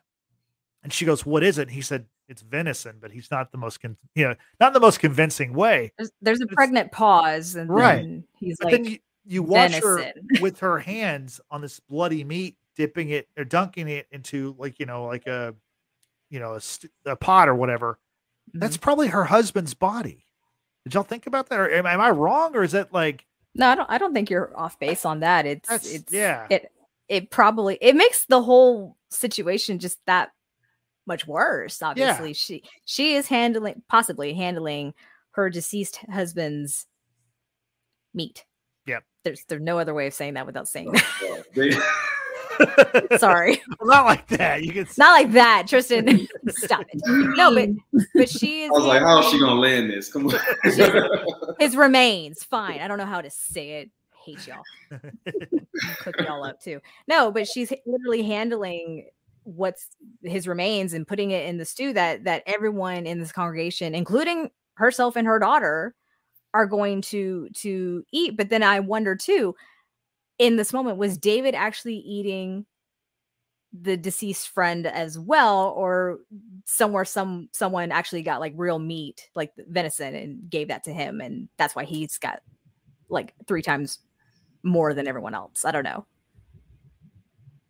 And she goes, What is it? And he said, It's venison, but he's not the most con- you know, not the most convincing way. There's, there's a pregnant pause, and Right. then he's But like, then you, you watch her with her hands on this bloody meat, dipping it or dunking it into like you know, like a you know, a, st- a pot or whatever. That's Mhm. probably her husband's body. Did y'all think about that? Or am, am I wrong, or is that like no, I don't. I don't think you're off base on that. It's That's- it's yeah. It it probably it makes the whole situation just that much worse. Obviously, she she is handling possibly handling her deceased husband's meat. Yep. There's there's no other way of saying that without saying oh, that. Yeah, they- Sorry. not like that? You can s- Not like that, Tristan. Stop it. No, but but she I was like, how is she gonna land this? Come on. his remains. Fine. I don't know how to say it. Hate y'all. Cook y'all up too. No, but she's literally handling what's his remains and putting it in the stew that that everyone in this congregation, including herself and her daughter, are going to to eat. But then I wonder too, in this moment, was David actually eating the deceased friend as well, or somewhere some someone actually got like real meat, like venison, and gave that to him, and that's why he's got like three times more than everyone else. I don't know.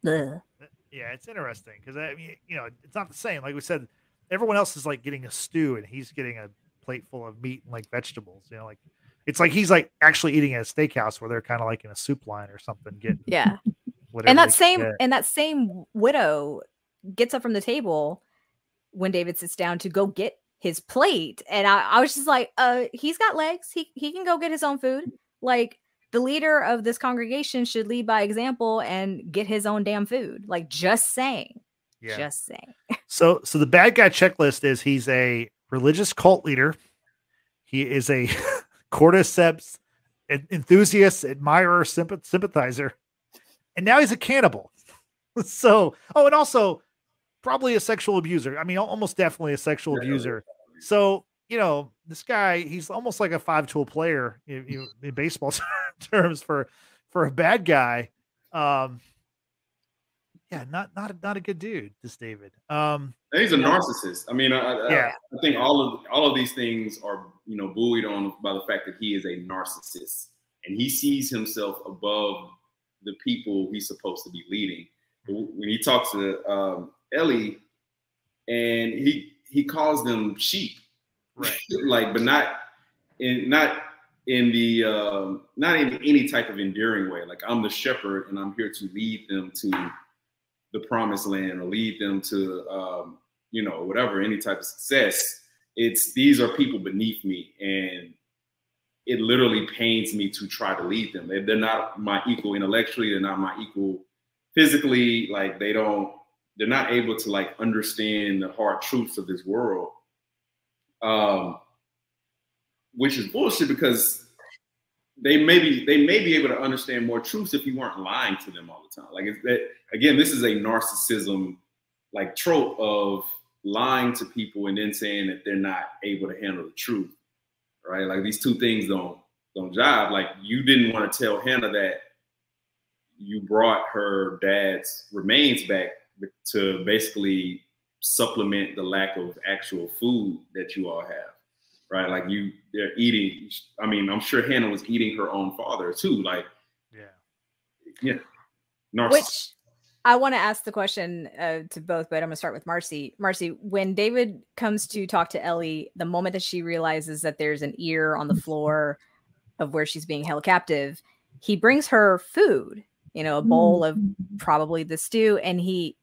Ugh. yeah, it's interesting because I mean, you know, it's not the same. Like we said, everyone else is like getting a stew, and he's getting a plate full of meat and like vegetables. You know, like it's like he's like actually eating at a steakhouse where they're kind of like in a soup line or something, getting Yeah. and that same get. and that same widow gets up from the table when David sits down to go get his plate. And I, I was just like, uh, he's got legs. He he can go get his own food. Like the leader of this congregation should lead by example and get his own damn food. Like just saying. yeah. Just saying. So, so the bad guy checklist is he's a religious cult leader. He is a cordyceps en- enthusiast, admirer, sympathizer, and now he's a cannibal. So, oh, and also probably a sexual abuser. I mean, almost definitely a sexual Yeah. abuser. So, you know, this guy, he's almost like a five-tool player you, you, in baseball terms for for a bad guy. Um, yeah, not not a, not a good dude. This David. Um, he's a narcissist. I mean, I, I, Yeah. I think all of all of these things are you know buoyed on by the fact that he is a narcissist and he sees himself above the people he's supposed to be leading. When he talks to um, Ellie, and he he calls them sheep, right. like, but not in not in the um, not in any type of endearing way. Like I'm the shepherd, and I'm here to lead them to the promised land or lead them to um, you know whatever any type of success. It's these are people beneath me, and it literally pains me to try to lead them. They- They're not my equal intellectually. They're not my equal physically. Like they don't. They're not able to like understand the hard truths of this world. Um, which is bullshit because they may be they may be able to understand more truths if you weren't lying to them all the time. Like that again, this is a narcissism like trope of lying to people and then saying that they're not able to handle the truth. Right? Like these two things don't don't jive. Like you didn't want to tell Hannah that you brought her dad's remains back to basically supplement the lack of actual food that you all have right? Like you, they're eating. I mean, I'm sure Hannah was eating her own father too. Like, Yeah. yeah, narciss- Which I want to ask the question uh, to both, but I'm going to start with Marcy. Marcy, when David comes to talk to Ellie, the moment that she realizes that there's an ear on the floor of where she's being held captive, he brings her food, you know, a bowl of probably the stew, and he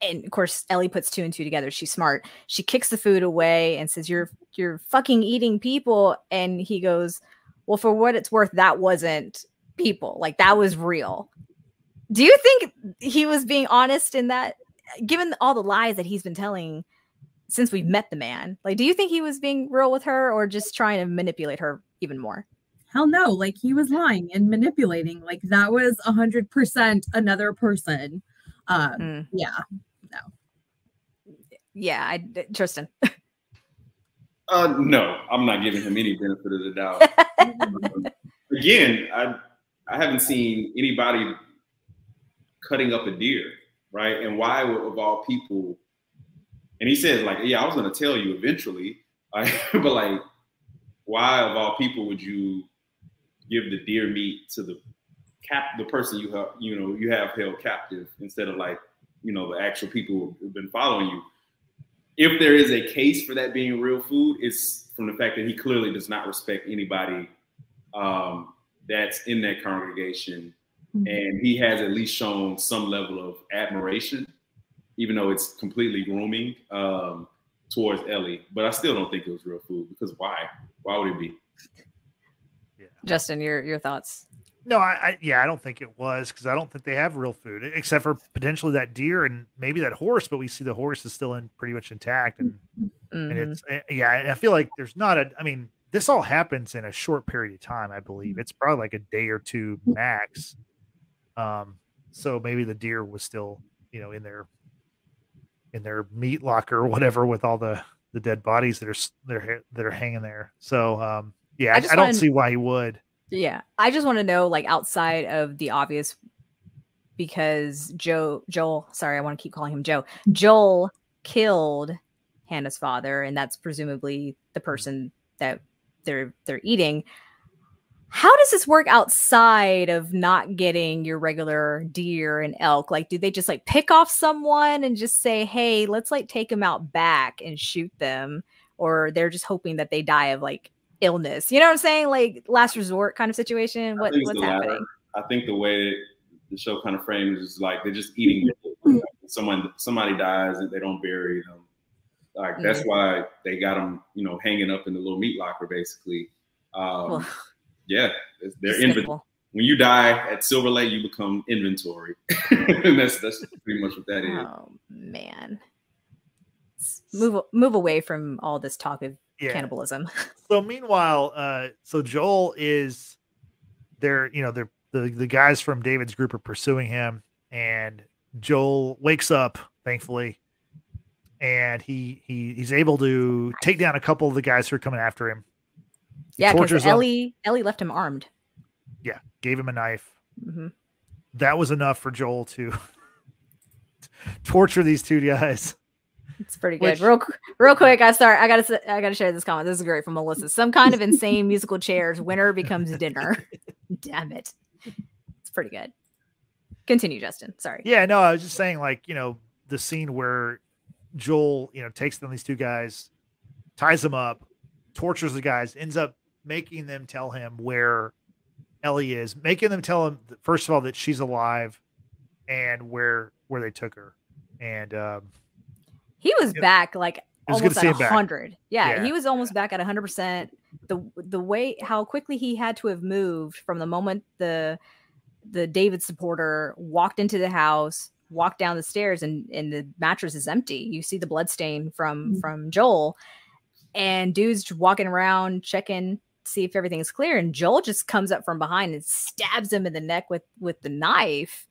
and of course Ellie puts two and two together. She's smart. She kicks the food away and says, "You're you're fucking eating people." And he goes, "Well, for what it's worth, that wasn't people. Like that was real." Do you think he was being honest in that given all the lies that he's been telling since we've met the man? Like do you think he was being real with her or just trying to manipulate her even more? Hell no, like he was lying and manipulating. Like that was a hundred percent another person. Um, Mm. yeah. Yeah, I Tristan. Uh, no, I'm not giving him any benefit of the doubt. Um, Again, I I haven't seen anybody cutting up a deer, right? And why would- of all people? And he says like, yeah, I was going to tell you eventually, like, but like, why of all people would you give the deer meat to the cap the person you have you know you have held captive instead of like you know the actual people who've been following you? if there is a case for that being real food, it's from the fact that he clearly does not respect anybody um, that's in that congregation, Mhm. and he has at least shown some level of admiration, even though it's completely grooming um, towards Ellie. But I still don't think it was real food because why? Why would it be? Justin, your your thoughts. No, I, I yeah, I don't think it was because I don't think they have real food except for potentially that deer and maybe that horse. But we see the horse is still in pretty much intact, and and Mhm. it's eh, yeah. and I feel like there's not a. I mean, this all happens in a short period of time. I believe it's probably like a day or two max. Um, so maybe the deer was still you know in their in their meat locker or whatever with all the the dead bodies that are that are, that are hanging there. So um, yeah, I I, don't see why he would. Yeah, I just want to know, like, outside of the obvious, because Joe, Joel, sorry, I want to keep calling him Joe. Joel killed Hannah's father, and that's presumably the person that they're they're eating. How does this work outside of not getting your regular deer and elk? Like, do they just like pick off someone and just say, "Hey, let's like take them out back and shoot them," or they're just hoping that they die of like illness. You know what I'm saying? Like last resort kind of situation. What what's the latter. happening? I think the way the show kind of frames is like they're just eating. Someone somebody dies and they don't bury them. Like that's Mm. why they got them, you know, hanging up in the little meat locker, basically. Um, yeah, they're inventory. When you die at Silver Lake, you become inventory, and that's that's pretty much what that is. Oh man. Move move away from all this talk of Yeah. cannibalism. so meanwhile, uh, so Joel is there, you know, they're the, the guys from David's group are pursuing him, and Joel wakes up, thankfully, and he he he's able to take down a couple of the guys who are coming after him. He Yeah, because. Ellie Ellie left him armed. yeah, gave him a knife. hmm That was enough for Joel to torture these two guys. It's pretty Which- good. Real real quick, I start. I gotta I gotta share this comment. This is great from Melissa. Some kind of insane musical chairs. Winner becomes dinner. Damn it. It's pretty good. Continue, Justin. Sorry. Yeah, no, I was just saying, like, you know, the scene where Joel, you know, takes them these two guys, ties them up, tortures the guys, ends up making them tell him where Ellie is, making them tell him first of all that she's alive and where where they took her. And um He was Yeah. back like almost at hundred. Yeah, Yeah. he was almost back at hundred percent. The the way how quickly he had to have moved from the moment the the David supporter walked into the house, walked down the stairs, and and the mattress is empty. You see the blood stain from Mhm. from Joel, and dude's walking around checking see if everything's clear, and Joel just comes up from behind and stabs him in the neck with with the knife.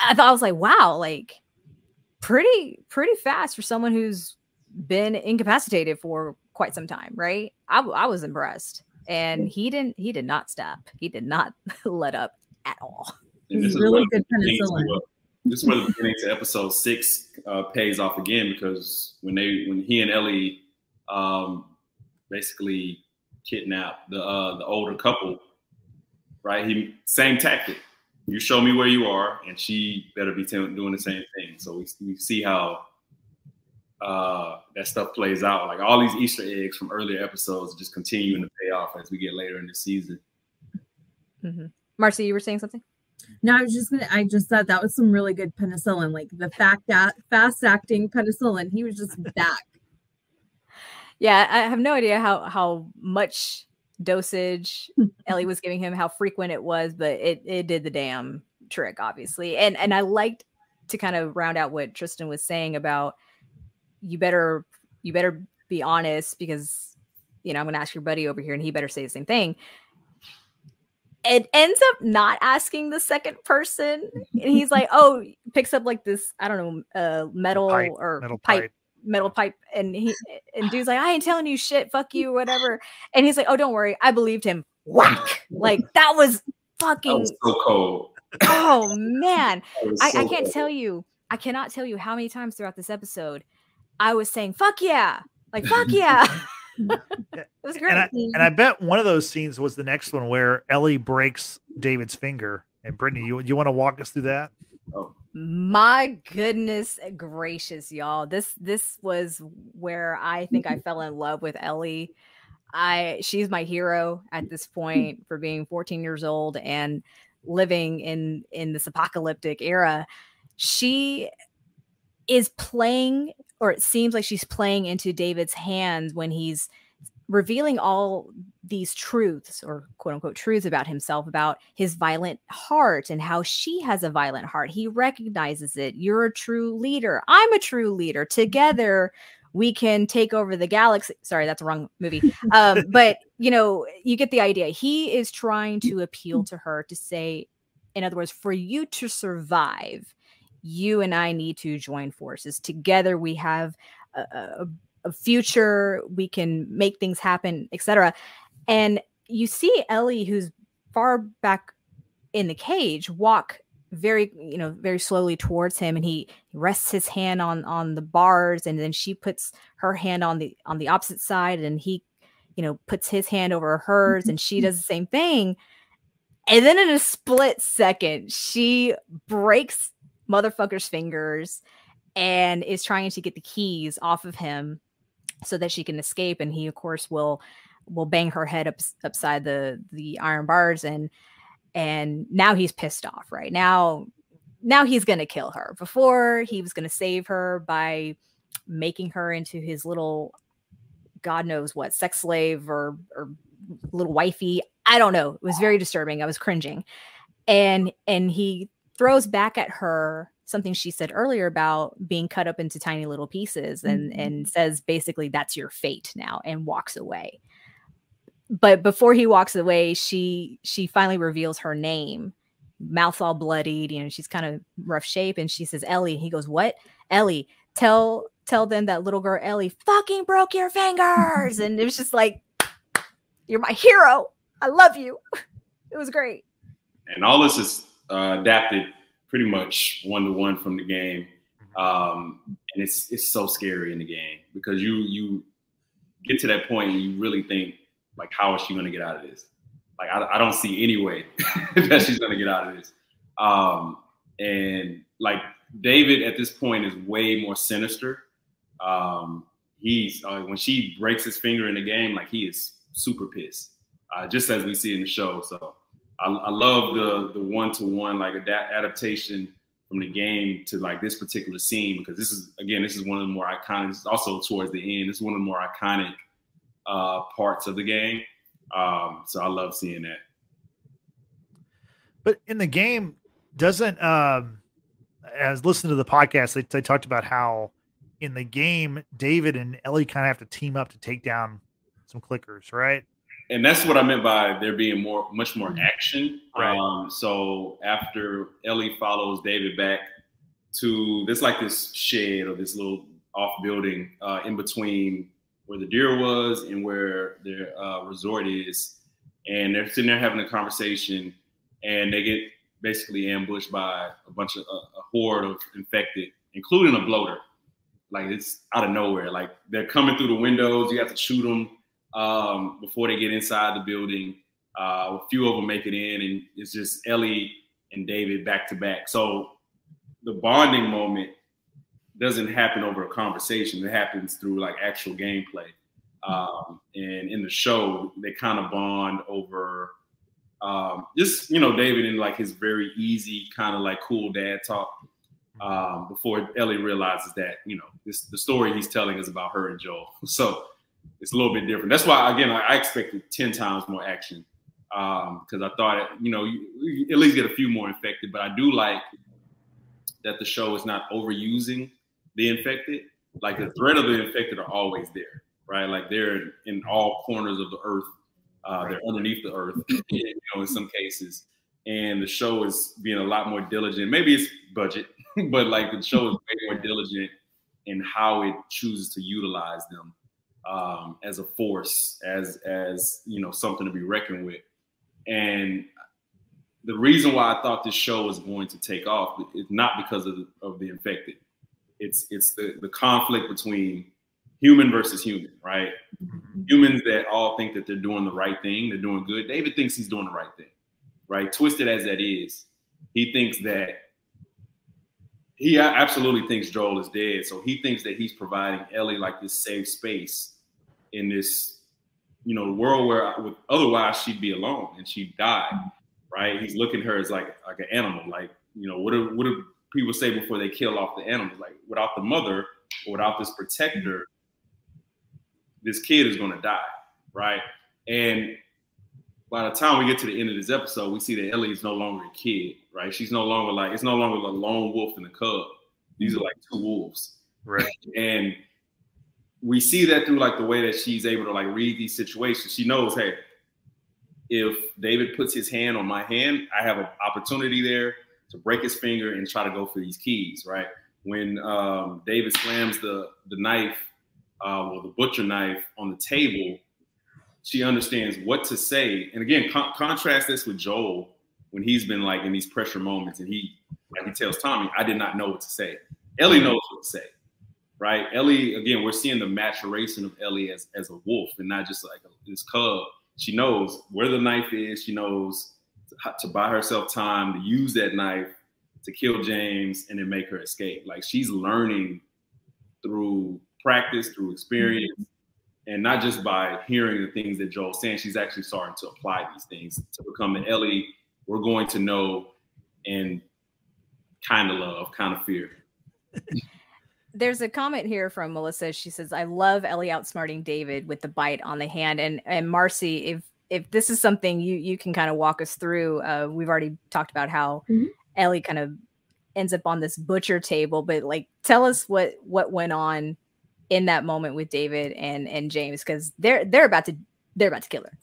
I thought I was like, wow, like pretty pretty fast for someone who's been incapacitated for quite some time, right? I, I was impressed, and he didn't he did not stop. He did not let up at all. And this really good penicillin. to, uh, This is where the beginning to episode six uh, pays off again because when they when he and Ellie um, basically kidnap the uh, the older couple, right? He same tactic. You show me where you are, and she better be t- doing the same thing. So we, we see how uh, that stuff plays out. Like all these Easter eggs from earlier episodes just continuing to pay off as we get later in the season. Marcy, you were saying something? No, I was just gonna. I just thought that was some really good penicillin, like the fact that fast acting penicillin. He was just back. Yeah, I have no idea how how much dosage Ellie was giving him, how frequent it was, but it it did the damn trick, obviously. And and I liked to kind of round out what Tristan was saying about you better you better be honest because you know I'm going to ask your buddy over here, and he better say the same thing. It ends up not asking the second person, and he's like, "Oh," picks up like this, I don't know, uh, metal Pipe, or metal pipe pipe. Metal pipe and he and dude's like i ain't telling you shit fuck you whatever and he's like oh don't worry i believed him whack like that was That fucking was so cold. oh man That I, so I can't cold. tell you i cannot tell you how many times throughout this episode i was saying fuck yeah like fuck yeah it was great And I, and I bet one of those scenes was the next one where Ellie breaks David's finger. And Brittany, you you want to walk us through that? Oh. My goodness gracious, y'all. This this was where I think I fell in love with Ellie. I she's my hero at this mm. point for being 14 years old and living in in this apocalyptic era. She is playing or it seems like she's playing into David's hands when he's revealing all these truths or quote unquote truths about himself about his violent heart and how she has a violent heart. He recognizes it. You're a true leader. I'm a true leader. Together we can take over the galaxy. Sorry that's a wrong movie. Um, but you know you get the idea. He is trying to appeal to her to say in other words for you to survive you and i need to join forces. Together we have a, a future we can make things happen etc and you see ellie who's far back in the cage walk very you know very slowly towards him and he rests his hand on on the bars and then she puts her hand on the on the opposite side and he you know puts his hand over hers and she mm-hmm. does the same thing. And then in a split second she breaks motherfucker's fingers and is trying to get the keys off of him so that she can escape and he of course will will bang her head up upside the the iron bars and and now he's pissed off right? Now now he's going to kill her. Before he was going to save her by making her into his little god knows what sex slave or or little wifey. I don't know. It was very disturbing. I was cringing. And and he throws back at her something she said earlier about being cut up into tiny little pieces and Mhm. and says basically that's your fate now and walks away. But before he walks away she she finally reveals her name mouth all bloodied you know she's kind of rough shape and she says ellie he goes what? Ellie tell tell them that little girl ellie fucking broke your fingers. And it was just like you're my hero. I love you. It was great. And all this is uh, adapted pretty much one to one from the game, um, and it's it's so scary in the game because you you get to that point and you really think like, how is she going to get out of this? Like, I, I don't see any way that she's going to get out of this. Um, and like David at this point is way more sinister. Um, he's uh, when she breaks his finger in the game, like he is super pissed, uh, just as we see in the show. So. I, I love the the one to one like adapt, adaptation from the game to like this particular scene because this is again this is one of the more iconic. This is also towards the end. It's one of the more iconic uh, parts of the game. Um, so I love seeing that. But in the game, doesn't um as listening to the podcast, they, they talked about how in the game, David and Ellie kind of have to team up to take down some clickers, right? And that's what I meant by there being more, much more action. Right. Um, so after Ellie follows David back to this, like this shed or this little off building uh, in between where the deer was and where their uh, resort is, and they're sitting there having a conversation, and they get basically ambushed by a bunch of a, a horde of infected, including a bloater. Like it's out of nowhere. Like they're coming through the windows. You have to shoot them um, before they get inside the building. Uh, a few of them make it in, and it's just Ellie and David back to back. So the bonding moment doesn't happen over a conversation; it happens through like actual gameplay. Um, and in the show, they kind of bond over Um, just you know, David in like his very easy kind of like cool dad talk. Um, before Ellie realizes that you know this the story he's telling is about her and Joel, so it's a little bit different. That's why again I, expected ten times more action because um, I thought you know you, you at least get a few more infected. But I do like that the show is not overusing the infected. Like the threat of the infected are always there, right? Like they're in all corners of the earth. Uh, they're underneath the earth, you know, in some cases. And the show is being a lot more diligent. Maybe it's budget, but like the show is way more diligent in how it chooses to utilize them um, as a force, as as you know, something to be reckoned with. And the reason why I thought this show was going to take off is not because of the, of the infected. It's it's the, the conflict between human versus human, right? Mm-hmm. Humans that all think that they're doing the right thing, they're doing good. David thinks he's doing the right thing, right? Twisted as that is, he thinks that he absolutely thinks Joel is dead. So he thinks that he's providing Ellie like this safe space in this, you know, world where otherwise she'd be alone and she'd die right? He's looking at her as like like an animal. Like, you know, what do what do people say before they kill off the animal? Like, without the mother or without this protector, this kid is going to die, right? And by the time we get to the end of this episode, we see that Ellie is no longer a kid, right? She's no longer like it's no longer a lone wolf and a cub. These are like two wolves, right? And we see that through like the way that she's able to like read these situations. She knows, hey, if David puts his hand on my hand, I have an opportunity there to break his finger and try to go for these keys, right? When um, David slams the the knife uh, or the butcher knife on the table, she understands what to say. And again, con- contrast this with Joel when he's been like in these pressure moments, and he like he tells Tommy, "I did not know what to say." Ellie knows what to say, right? Ellie, again, we're seeing the maturation of Ellie as as a wolf and not just like this cub she knows where the knife is. She knows to, to buy herself time to use that knife to kill James and then make her escape. Like she's learning through practice, through experience, mm-hmm. and not just by hearing the things that Joel's saying. She's actually starting to apply these things to become an Ellie we're going to know and kind of love, kind of fear. there's a comment here from Melissa. She says, "I love Ellie outsmarting David with the bite on the hand." And and Marcy, if if this is something you you can kind of walk us through, uh, we've already talked about how mm-hmm. Ellie kind of ends up on this butcher table, but like, tell us what what went on in that moment with David and and James because they're they're about to they're about to kill her.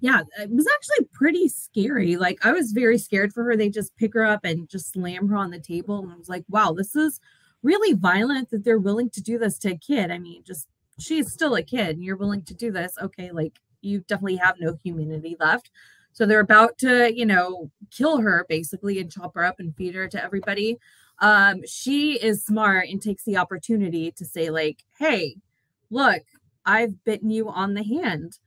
Yeah, it was actually pretty scary. Like I was very scared for her. They just pick her up and just slam her on the table, and I was like, "Wow, this is." Really violent that they're willing to do this to a kid. I mean, just she's still a kid and you're willing to do this. Okay, like you definitely have no humanity left. So they're about to, you know, kill her basically and chop her up and feed her to everybody. Um, she is smart and takes the opportunity to say, like, hey, look, I've bitten you on the hand.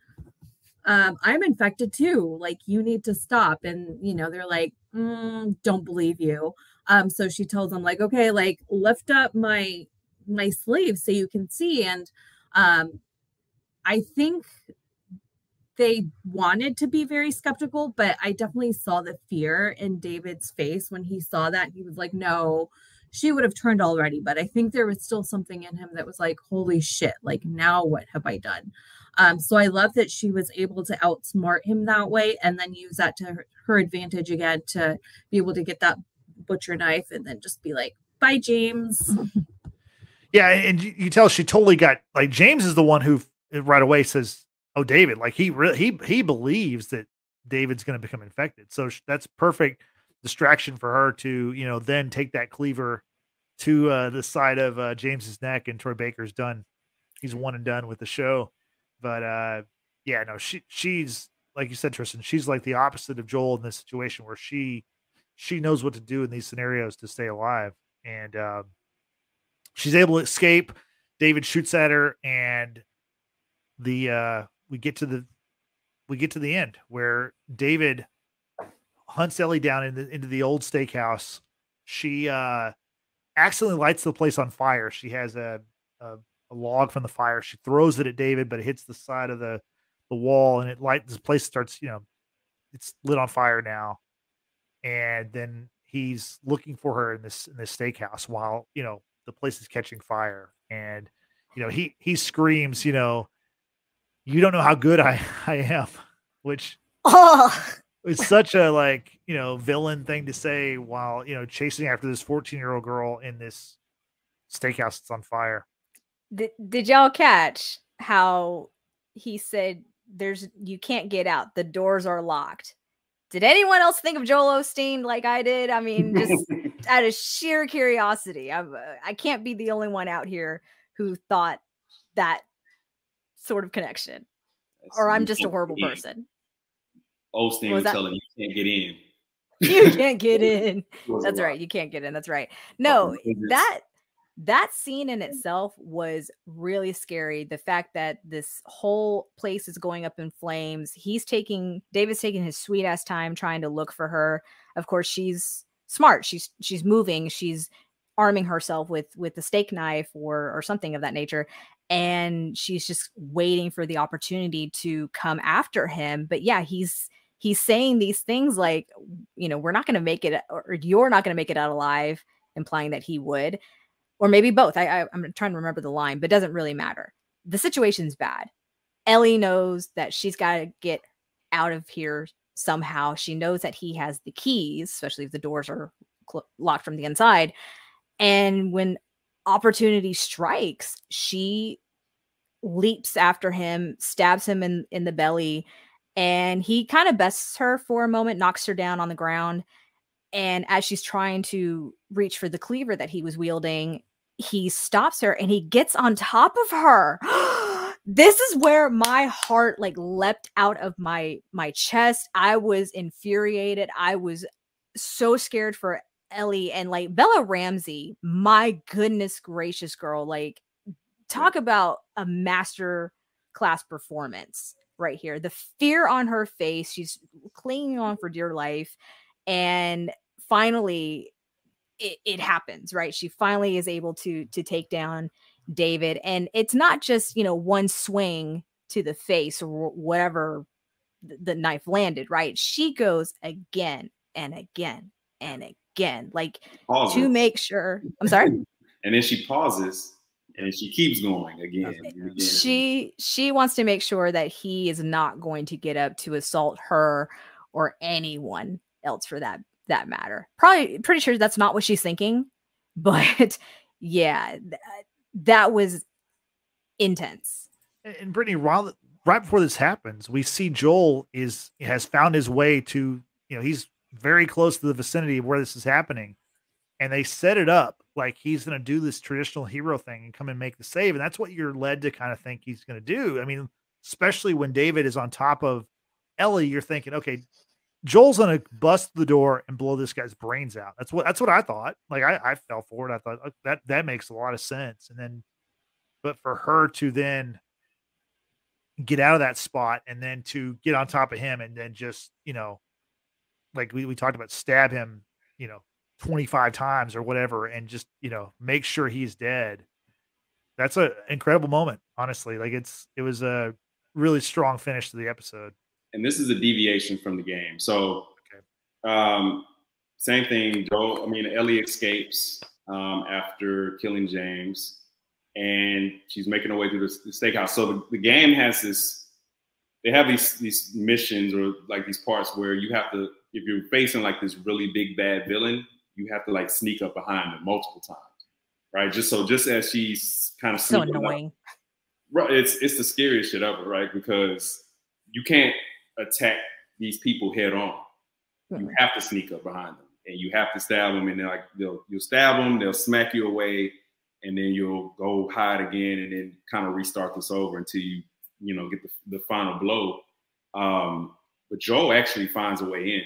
Um, I'm infected too. Like, you need to stop. And, you know, they're like, mm, don't believe you. Um, so she tells them like, okay, like lift up my my sleeve so you can see. And um, I think they wanted to be very skeptical, but I definitely saw the fear in David's face when he saw that. He was like, no, she would have turned already. But I think there was still something in him that was like, holy shit, like now what have I done? Um, so I love that she was able to outsmart him that way and then use that to her, her advantage again to be able to get that butcher knife and then just be like, bye, James. Yeah. And you, you tell she totally got like James is the one who right away says, Oh, David, like he really, he, he believes that David's going to become infected. So that's perfect distraction for her to, you know, then take that cleaver to uh, the side of uh, James's neck and Troy Baker's done. He's one and done with the show. But uh, yeah, no, she she's like you said, Tristan, she's like the opposite of Joel in this situation where she she knows what to do in these scenarios to stay alive. And um, she's able to escape. David shoots at her, and the uh, we get to the we get to the end where David hunts Ellie down in the, into the old steakhouse. She uh, accidentally lights the place on fire. She has a, a, a log from the fire. She throws it at David, but it hits the side of the the wall, and it light. This place starts, you know, it's lit on fire now, and then he's looking for her in this in this steakhouse while you know the place is catching fire, and you know he he screams, you know, you don't know how good I I am, which Oh, it's such a like you know villain thing to say while you know chasing after this 14 year old girl in this steakhouse that's on fire. Did, did y'all catch how he said there's you can't get out. The doors are locked did anyone else think of joel osteen like i did? I mean just out of sheer curiosity I'm, uh, i can't be the only one out here who thought that sort of connection or i'm just a horrible person. Osteen Was was telling you you can't get in. you can't get in. It was a that's right you can't get in that's right. No that that scene in mm. itself was really scary the fact that this whole place is going up in flames he's taking david's taking his sweet ass time trying to look for her of course she's smart she's she's moving she's arming herself with with the steak knife or or something of that nature and she's just waiting for the opportunity to come after him but yeah he's he's saying these things like you know we're not going to make it or you're not going to make it out alive implying that he would or maybe both I, I i'm trying to remember the line but it doesn't really matter. The situation's bad. Ellie knows that she's got to get out of here somehow. She knows that he has the keys especially if the doors are cl- locked from the inside. And when opportunity strikes she leaps after him stabs him in in the belly and he kind of bests her for a moment knocks her down on the ground. And as she's trying to reach for the cleaver that he was wielding he stops her and he gets on top of her. This is where my heart like leapt out of my my chest. I was infuriated. I was so scared for ellie and like bella ramsey. My goodness gracious girl. Like talk about a master class performance right here. The fear on her face. She's clinging on for dear life. And finally it, it happens right she finally is able to to take down david and it's not just you know one swing to the face or whatever the knife landed right she goes again and again and again like Pauses. to make sure i'm sorry And then she pauses and she keeps going again. and again. she she wants to make sure that he is not going to get up to assault her or anyone else for that that matter. Probably pretty sure that's not what she's thinking but yeah th- that was intense. And, brittany while right before this happens we see joel is has found his way to you know he's very close to the vicinity of where this is happening and they set it up like he's going to do this traditional hero thing and come and make the save and that's what you're led to kind of think he's going to do. I mean especially when david is on top of ellie you're thinking okay joel's to bust the door and blow this guy's brains out. That's what that's what i thought. Like i, I fell for it i thought "Oh, that that makes a lot of sense. And then but for her to then get out of that spot and then to get on top of him and then just you know like we, we talked about stab him you know 25 times or whatever and just you know make sure he's dead. That's an incredible moment honestly. Like it's it was a really strong finish to the episode and this is a deviation from the game. So, Okay. um, same thing. Joel, I mean, Ellie escapes um, after killing James, and she's making her way through the, the steakhouse. So the, the game has this. They have these these missions or like these parts where you have to, if you're facing like this really big bad villain, you have to like sneak up behind them multiple times, right? Just so just as she's kind of so sneaking up, annoying Right, it's it's the scariest shit ever, right? Because you can't attack these people head on. You Mm-mm. have to sneak up behind them, and you have to stab them, and they're like they'll you'll stab them, they'll smack you away, and then you'll go hide again, and then kind of restart this over until you you know get the, the final blow. Um, but Joel actually finds a way in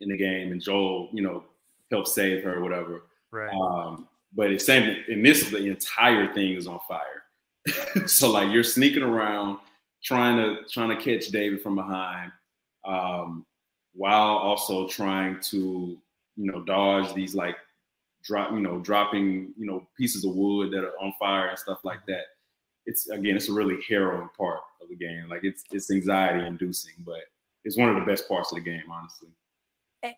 in the game, and Joel you know helps save her, or whatever. right Um, but it's same in this, the entire thing is on fire. so like you're sneaking around, trying to trying to catch David from behind, um, while also trying to you know dodge these like drop you know dropping you know pieces of wood that are on fire and stuff like that. It's again, it's a really harrowing part of the game. Like it's it's anxiety inducing, but it's one of the best parts of the game, honestly.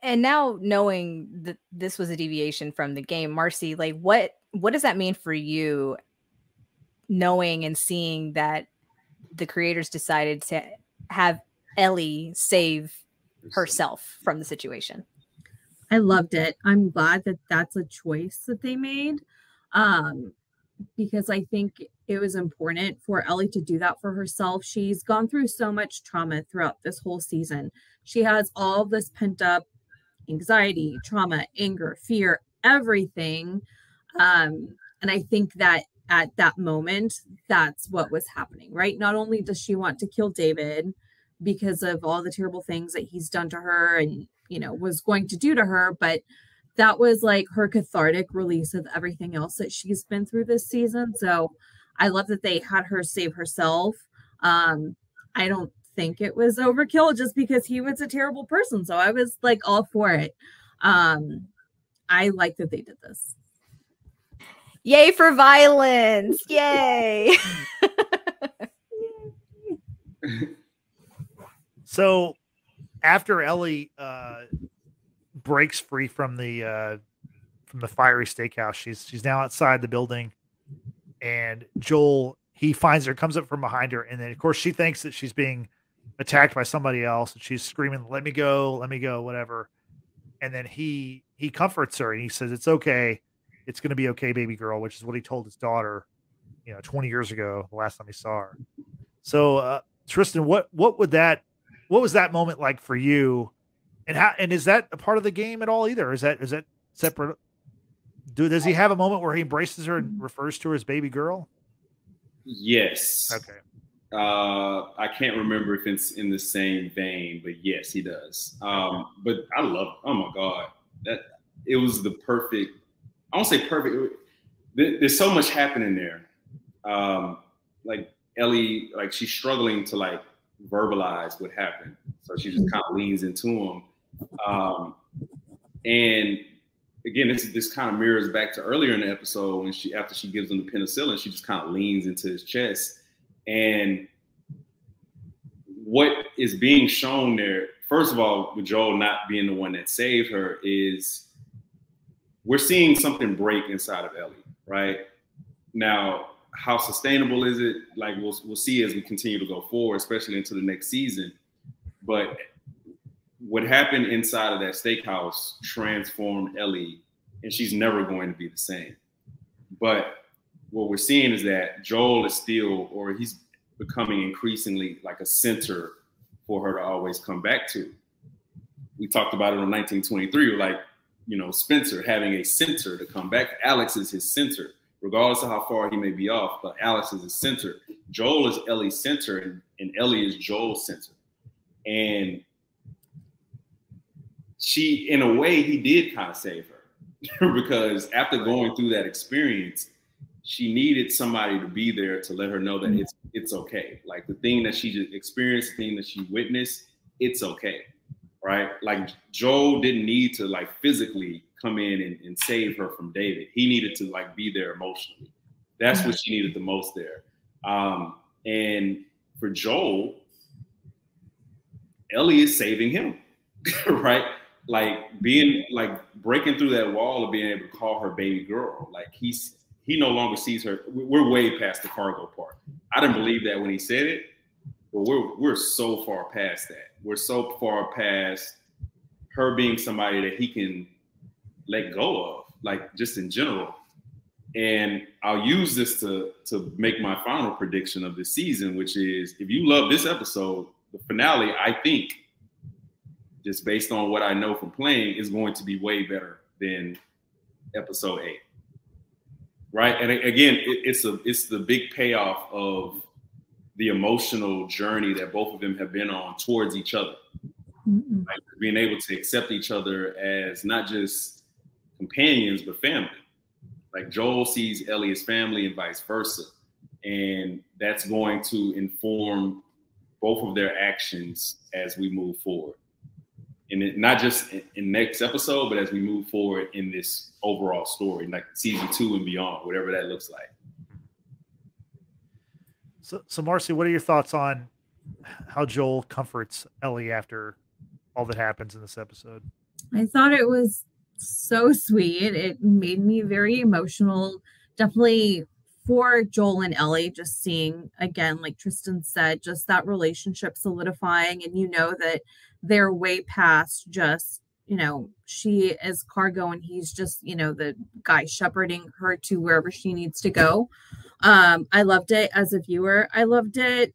And now knowing that this was a deviation from the game, Marcy, like what what does that mean for you knowing and seeing that the creators decided to have Ellie save herself from the situation? I loved it. I'm glad that that's a choice that they made. Um, because I think it was important for Ellie to do that for herself. She's gone through so much trauma throughout this whole season. She has all this pent up anxiety, trauma, anger, fear, everything. Um, and I think that at that moment, that's what was happening, right? Not only does she want to kill David because of all the terrible things that he's done to her and, you know, was going to do to her, but that was like her cathartic release of everything else that she's been through this season. So I love that they had her save herself. Um, I don't think it was overkill just because he was a terrible person. So I was like all for it. Um, I like that they did this. Yay for violence! Yay! So after Ellie uh, breaks free from the uh, from the fiery steakhouse, she's she's now outside the building, and Joel he finds her, comes up from behind her, and then of course she thinks that she's being attacked by somebody else, and she's screaming, "Let me go! Let me go!" Whatever. And then he he comforts her and he says, "It's okay. It's going to be okay, baby girl," which is what he told his daughter, you know, 20 years ago, the last time he saw her. So, uh, Tristan, what what would that what was that moment like for you? And how and is that a part of the game at all either? Is that is that separate? Do does he have a moment where he embraces her and refers to her as baby girl? Yes. Okay. Uh, I can't remember if it's in the same vein, but yes, he does. Um, but I love. Oh my god, that it was the perfect. I won't say perfect. There's so much happening there. Um, like Ellie, like she's struggling to like verbalize what happened, so she just kind of leans into him. Um, and again, this this kind of mirrors back to earlier in the episode when she after she gives him the penicillin, she just kind of leans into his chest. And what is being shown there, first of all, with Joel not being the one that saved her, is we're seeing something break inside of Ellie, right? Now, how sustainable is it? Like we'll we'll see as we continue to go forward, especially into the next season. But what happened inside of that steakhouse transformed Ellie, and she's never going to be the same. But what we're seeing is that Joel is still, or he's becoming increasingly like a center for her to always come back to. We talked about it on 1923, like, you know, Spencer having a center to come back. Alex is his center, regardless of how far he may be off, but Alex is his center. Joel is Ellie's center, and, and Ellie is Joel's center. And she, in a way, he did kind of save her because after going through that experience, she needed somebody to be there to let her know that it's it's okay. Like the thing that she just experienced, the thing that she witnessed, it's okay, right? Like Joel didn't need to like physically come in and, and save her from David. He needed to like be there emotionally. That's what she needed the most there. Um, and for Joel, Ellie is saving him, right? Like being like breaking through that wall of being able to call her baby girl. Like he's he no longer sees her. We're way past the cargo part. I didn't believe that when he said it, but we're we're so far past that. We're so far past her being somebody that he can let go of, like just in general. And I'll use this to to make my final prediction of this season, which is if you love this episode, the finale, I think, just based on what I know from playing, is going to be way better than episode eight. Right. And again, it, it's a it's the big payoff of the emotional journey that both of them have been on towards each other. Mm-mm. Right? Being able to accept each other as not just companions, but family. Like Joel sees Ellie as family and vice versa. And that's going to inform both of their actions as we move forward. And it, not just in, in next episode, but as we move forward in this overall story, like season two and beyond, whatever that looks like. So, so Marcy, what are your thoughts on how Joel comforts Ellie after all that happens in this episode. I thought it was so sweet. It made me very emotional. Definitely for Joel and Ellie, just seeing again, like Tristan said, just that relationship solidifying, and you know that they're way past just, you know, she is cargo and he's just, you know, the guy shepherding her to wherever she needs to go. Um, I loved it as a viewer. I loved it.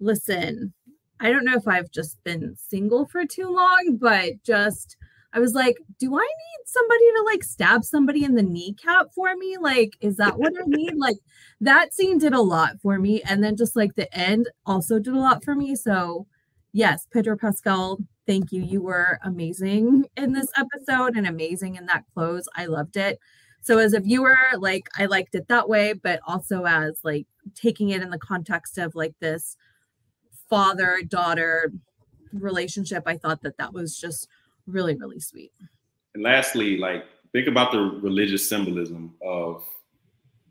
Listen, I don't know if I've just been single for too long, but just I was like, do I need somebody to like stab somebody in the kneecap for me? Like, is that what I need? like, that scene did a lot for me. And then just like the end also did a lot for me. So, yes, Pedro Pascal, thank you. You were amazing in this episode and amazing in that close. I loved it. So, as a viewer, like, I liked it that way, but also as like taking it in the context of like this father daughter relationship, I thought that that was just really really sweet and lastly like think about the religious symbolism of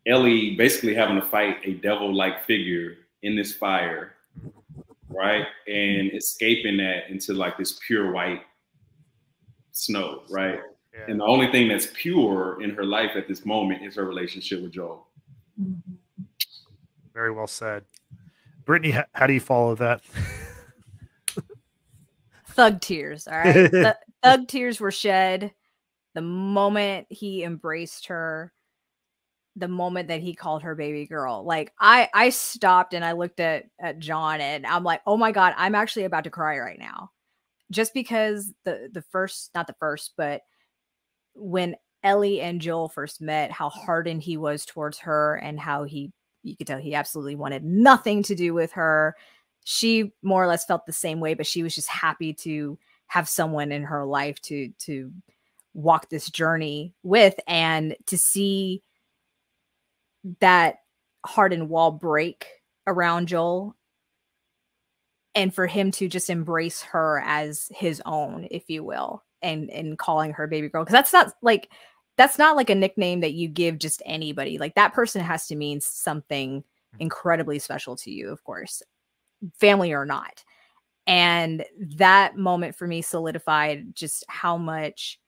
ellie basically having to fight a devil-like figure in this fire right and escaping that into like this pure white snow right yeah. and the only thing that's pure in her life at this moment is her relationship with joel mm-hmm. very well said brittany how do you follow that thug tears. All right. Th- thug tears were shed the moment he embraced her, the moment that he called her baby girl. Like I I stopped and I looked at at John and I'm like, "Oh my god, I'm actually about to cry right now." Just because the the first not the first, but when Ellie and Joel first met, how hardened he was towards her and how he you could tell he absolutely wanted nothing to do with her she more or less felt the same way, but she was just happy to have someone in her life to to walk this journey with and to see that hardened wall break around Joel and for him to just embrace her as his own if you will and and calling her baby girl because that's not like that's not like a nickname that you give just anybody like that person has to mean something mm. incredibly special to you of course family or not. And that moment for me solidified just how much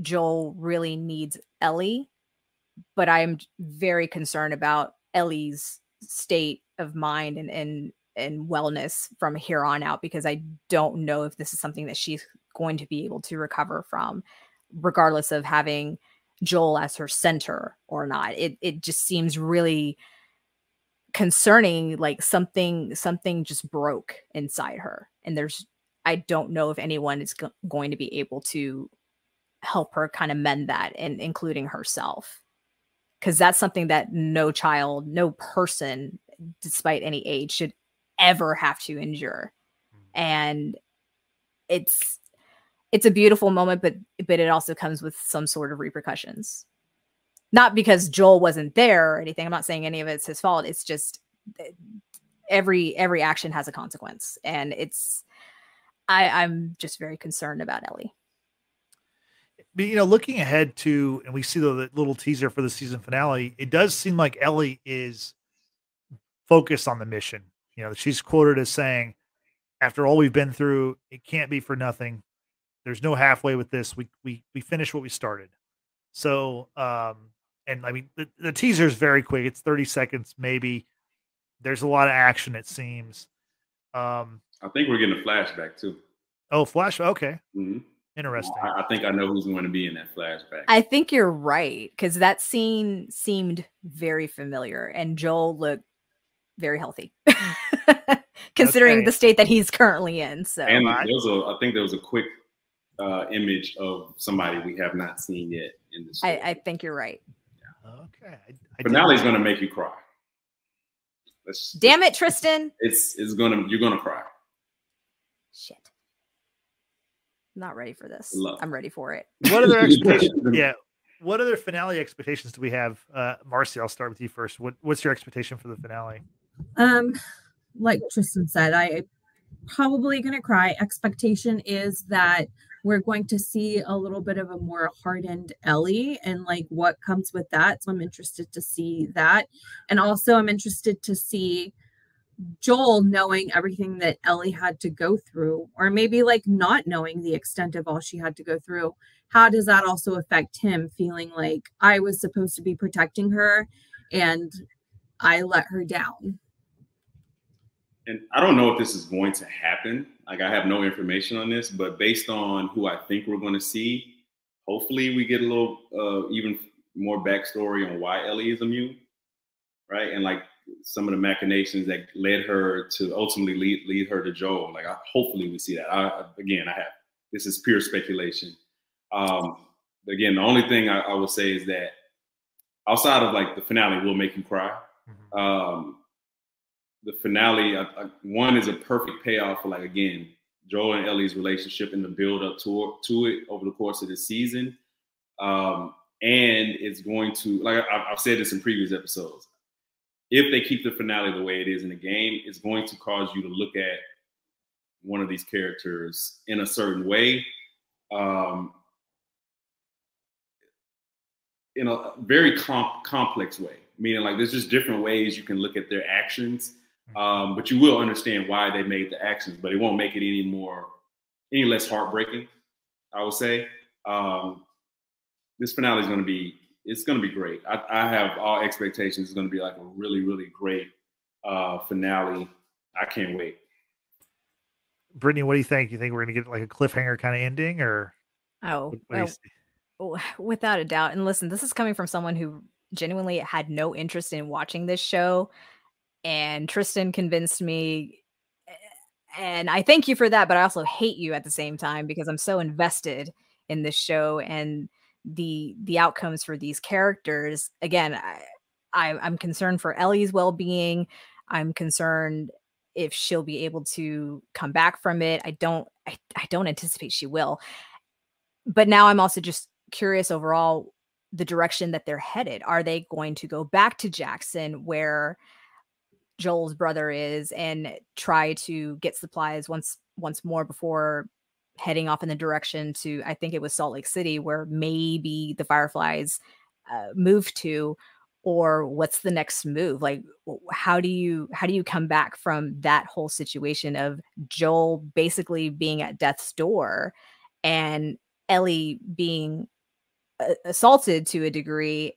Joel really needs Ellie. But I'm very concerned about Ellie's state of mind and, and and wellness from here on out because I don't know if this is something that she's going to be able to recover from, regardless of having Joel as her center or not. It it just seems really concerning like something something just broke inside her and there's i don't know if anyone is go- going to be able to help her kind of mend that and including herself because that's something that no child no person despite any age should ever have to endure mm. and it's it's a beautiful moment but but it also comes with some sort of repercussions not because Joel wasn't there or anything. I'm not saying any of it's his fault. It's just eh, every every action has a consequence, and it's I I'm just very concerned about Ellie. You know, looking ahead to, and we see the, the little teaser for the season finale, it does seem like Ellie is focused on the mission. You know, she's quoted as saying, "After all we've been through, it can't be for nothing. There's no halfway with this. We we we finish what we started." So, um, and I mean the, the teaser is very quick. It's 30 seconds, maybe. There's a lot of action, it seems. Um, I think we're getting a flashback too. Oh, flash. Okay. Mm-hmm. Interesting. I, I, think I know who's going to be in that flashback. I think you're right because that scene seemed very familiar, and Joel looked very healthy, considering okay. the state that he's currently in. So, and there was a, I think there was a quick uh, image of somebody we have not seen yet in this. I, I, think you're right. Okay. I, I Finale's gonna make you cry. Let's, Damn it, Tristan. It's it's gonna you're gonna cry. Shit. I'm not ready for this. Love. I'm ready for it. What other expectations? yeah. What other finale expectations do we have? Uh Marcy, I'll start with you first. What what's your expectation for the finale? Um, like Tristan said, I probably gonna cry. Expectation is that we're going to see a little bit of a more hardened Ellie and like what comes with that. So I'm interested to see that. And also, I'm interested to see Joel knowing everything that Ellie had to go through, or maybe like not knowing the extent of all she had to go through, how does that also affect him feeling like I was supposed to be protecting her and I let her down? And I don't know if this is going to happen. Like I have no information on this, but based on who I think we're going to see, hopefully we get a little uh, even more backstory on why Ellie is immune, right? And like some of the machinations that led her to ultimately lead lead her to Joel. Like, I, hopefully, we see that. I, again, I have this is pure speculation. Um, again, the only thing I, I would say is that outside of like the finale will make you cry. Mm-hmm. Um, the finale, I, I, one is a perfect payoff for like again Joel and Ellie's relationship and the build up to to it over the course of the season. Um, and it's going to like I, I've said this in previous episodes if they keep the finale the way it is in the game, it's going to cause you to look at one of these characters in a certain way. Um, in a very comp- complex way, meaning like there's just different ways you can look at their actions, mm-hmm. um, but you will understand why they made the actions, but it won't make it any more, any less heartbreaking. I would say um, this finale is going to be it's going to be great. I, I, have all expectations. It's going to be like a really, really great uh, finale. I can't wait. Brittany, what do you think? You think we're going to get like a cliffhanger kind of ending, or oh, well, without a doubt. And listen, this is coming from someone who genuinely had no interest in watching this show, and Tristan convinced me. And I thank you for that, but I also hate you at the same time because I'm so invested in this show and the the outcomes for these characters again I, I i'm concerned for ellie's well-being i'm concerned if she'll be able to come back from it i don't I, I don't anticipate she will. But now i'm also just curious overall the direction that they're headed. Are they going to go back to jackson where joel's brother is and try to get supplies once once more before heading off in the direction to I think it was Salt Lake City where maybe the Fireflies uh, move to or what's the next move? Like how do you how do you come back from that whole situation of Joel basically being at death's door and Ellie being uh, assaulted to a degree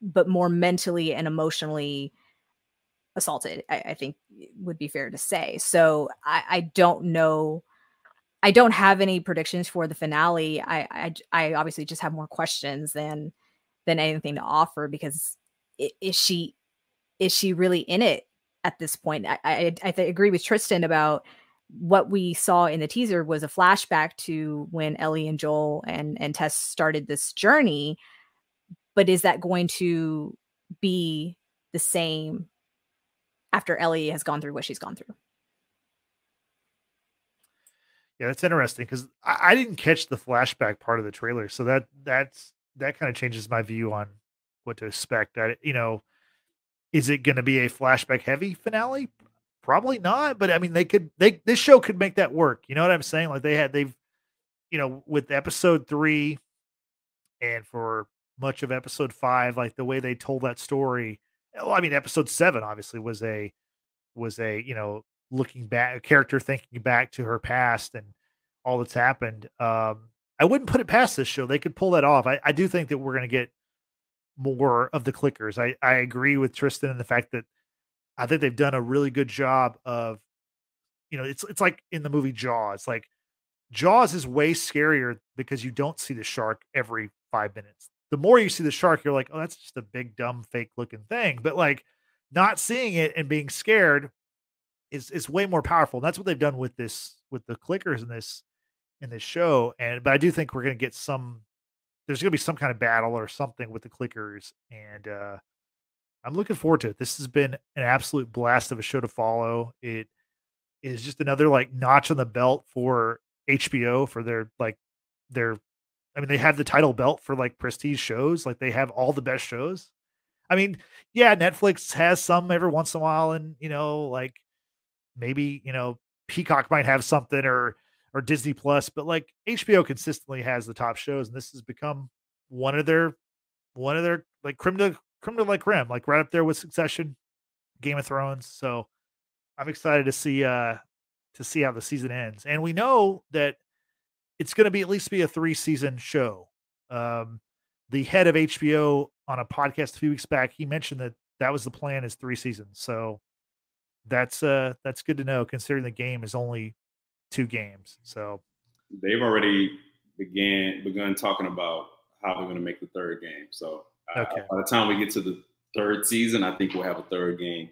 but more mentally and emotionally assaulted I, I think would be fair to say. So I, I don't know I don't have any predictions for the finale. I, I, I obviously just have more questions than than anything to offer because is she is she really in it at this point? I I, I agree with Tristan about what we saw in the teaser was a flashback to when Ellie and Joel and and Tess started this journey. But is that going to be the same after Ellie has gone through what she's gone through? Yeah, that's interesting because I, I, didn't catch the flashback part of the trailer, so that that's that kind of changes my view on what to expect. I, you know, is it going to be a flashback heavy finale? Probably not, but I mean, they could. They this show could make that work. You know what I'm saying? Like they had they've, you know, with episode three, and for much of episode five, like the way they told that story. Well, I mean, episode seven obviously was a was a you know looking back, a character thinking back to her past and all that's happened. Um, I wouldn't put it past this show. They could pull that off. I, I do think that we're going to get more of the clickers. I, I agree with Tristan in the fact that I think they've done a really good job of, you know, it's it's like in the movie Jaws. Like Jaws is way scarier because you don't see the shark every five minutes. The more you see the shark, you're like, oh, that's just a big, dumb, fake looking thing. But like not seeing it and being scared is is way more powerful. And that's what they've done with this with the clickers in this in this show. And but I do think we're gonna get some there's gonna be some kind of battle or something with the clickers. And uh I'm looking forward to it. This has been an absolute blast of a show to follow. It is just another like notch on the belt for HBO for their like their I mean they have the title belt for like prestige shows. Like they have all the best shows. I mean, yeah, Netflix has some every once in a while and you know like maybe you know Peacock might have something or or Disney Plus, but like HBO consistently has the top shows, and this has become one of their one of their like criminal criminal like creme, like right up there with Succession, Game of Thrones. So I'm excited to see uh to see how the season ends. And we know that it's going to be at least be a three season show. Um, the head of HBO on a podcast a few weeks back, he mentioned that that was the plan is three seasons. So that's uh that's good to know considering the game is only two games. So They've already began begun talking about how they're going to make the third game. So uh, Okay. by the time we get to the third season, I think we'll have a third game.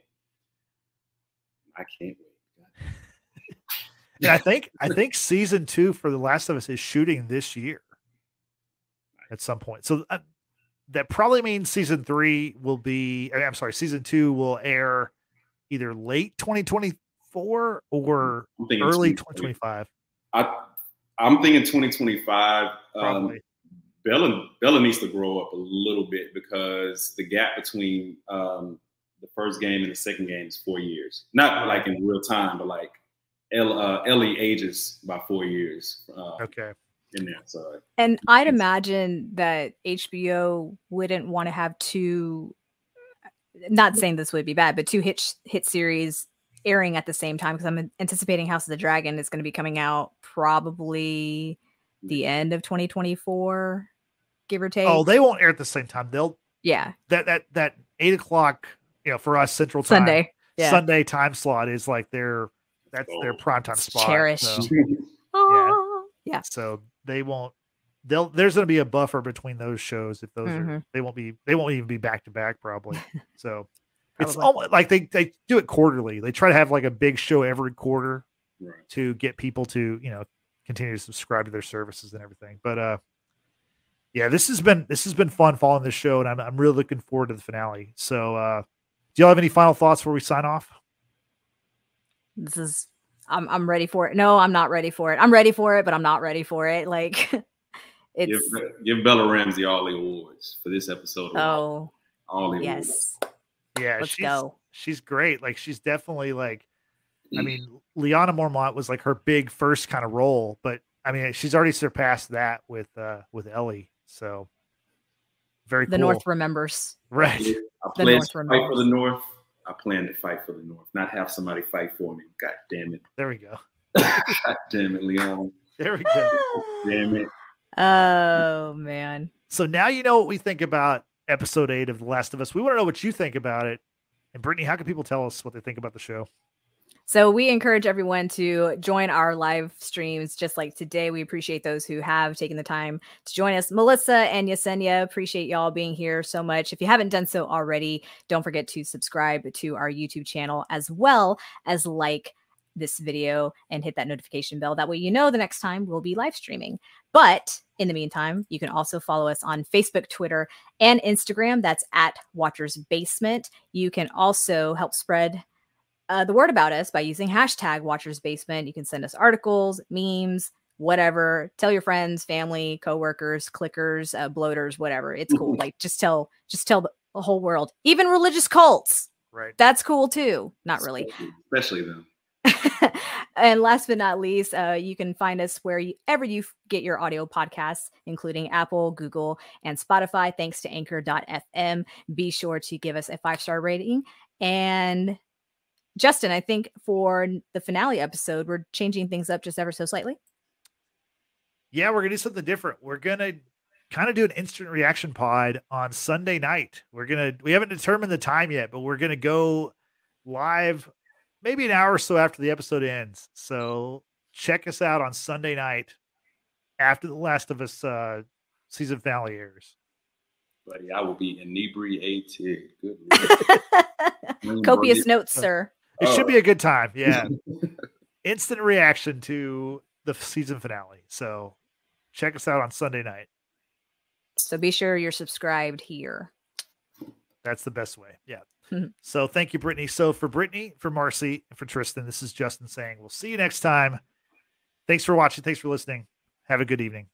I can't wait. and I think I think season two for The Last of Us is shooting this year at some point. So uh, that probably means season three will be. I'm sorry, season two will air either late 2024 or early 2025. I, I'm thinking 2025. Um, Probably. Bella Bella needs to grow up a little bit because the gap between um, the first game and the second game is four years. Not like in real time, but like El, uh, Ellie ages by four years uh, okay. in there. So And I'd imagine that HBO wouldn't want to have two. Not saying this would be bad, but two hit hit series airing at the same time because I'm anticipating House of the Dragon is going to be coming out probably the mm. end of 2024, give or take. Oh, they won't air at the same time. They'll yeah, that that that eight o'clock. You know, for us Central Time, Sunday. Yeah. Sunday time slot is like their that's their Oh, prime time spot. cherished. so- Oh, yeah. so they won't they'll there's going to be a buffer between those shows if those are Mhm. they won't be they won't even be back to back probably so it's Probably. almost like they they do it quarterly they try to have like a big show every quarter right. to get people to you know continue to subscribe to their services and everything but uh yeah this has been this has been fun following this show and i'm, I'm really looking forward to the finale so uh do y'all have any final thoughts before we sign off This is. I'm I'm ready for it. No, I'm not ready for it. I'm ready for it, but I'm not ready for it. Like, Give, it's give Bella Ramsey all the awards for this episode. oh all the awards. yes, yeah let's she's, go. she's great like she's definitely like Mm. I mean, Lyanna Mormont was like her big first kind of role, but I mean, she's already surpassed that with uh with Ellie. So very The cool. North remembers. right? I The North to fight for the North. I plan to fight for the North, not have somebody fight for me. God damn it. There we go. God damn it, Leon. There we go. Damn it. Oh man. So now you know what we think about episode eight of The Last of Us. We want to know what you think about it. And Brittany, how can people tell us what they think about the show? So we encourage everyone to join our live streams just like today. We appreciate those who have taken the time to join us. Melissa and Yesenia, appreciate y'all being here so much. If you haven't done so already, don't forget to subscribe to our YouTube channel as well as like this video and hit that notification bell. That way you know the next time we'll be live streaming. But in the meantime, you can also follow us on Facebook, Twitter, and Instagram. That's at Watchers Basement. You can also help spread uh, the word about us by using hashtag Watchers Basement. You can send us articles, memes, whatever. Tell your friends, family, coworkers, clickers, uh, bloaters, whatever. It's cool. like just tell, just tell the, whole world, even religious cults. Right. That's cool too. Not really. Especially them. and last but not least, uh, you can find us wherever you get your audio podcasts, including Apple, Google, and Spotify. Thanks to Anchor.fm. Be sure to give us a five star rating. And Justin, I think for the finale episode, we're changing things up just ever so slightly. Yeah, we're gonna do something different. We're gonna kind of do an instant reaction pod on Sunday night. We're gonna we haven't determined the time yet, but we're gonna go live maybe an hour or so after the episode ends. So check us out on Sunday night after the Last of Us uh season finale airs. Buddy, I will be inebriated. Good Lord. Copious notes, sir. It should Oh. be a good time. Yeah. Instant reaction to the season finale. So check us out on Sunday night. So be sure you're subscribed here. That's the best way. Yeah. So thank you, Brittany. So for Brittany, for Marcy, and for Tristan, this is Justin saying we'll see you next time. Thanks for watching. Thanks for listening. Have a good evening.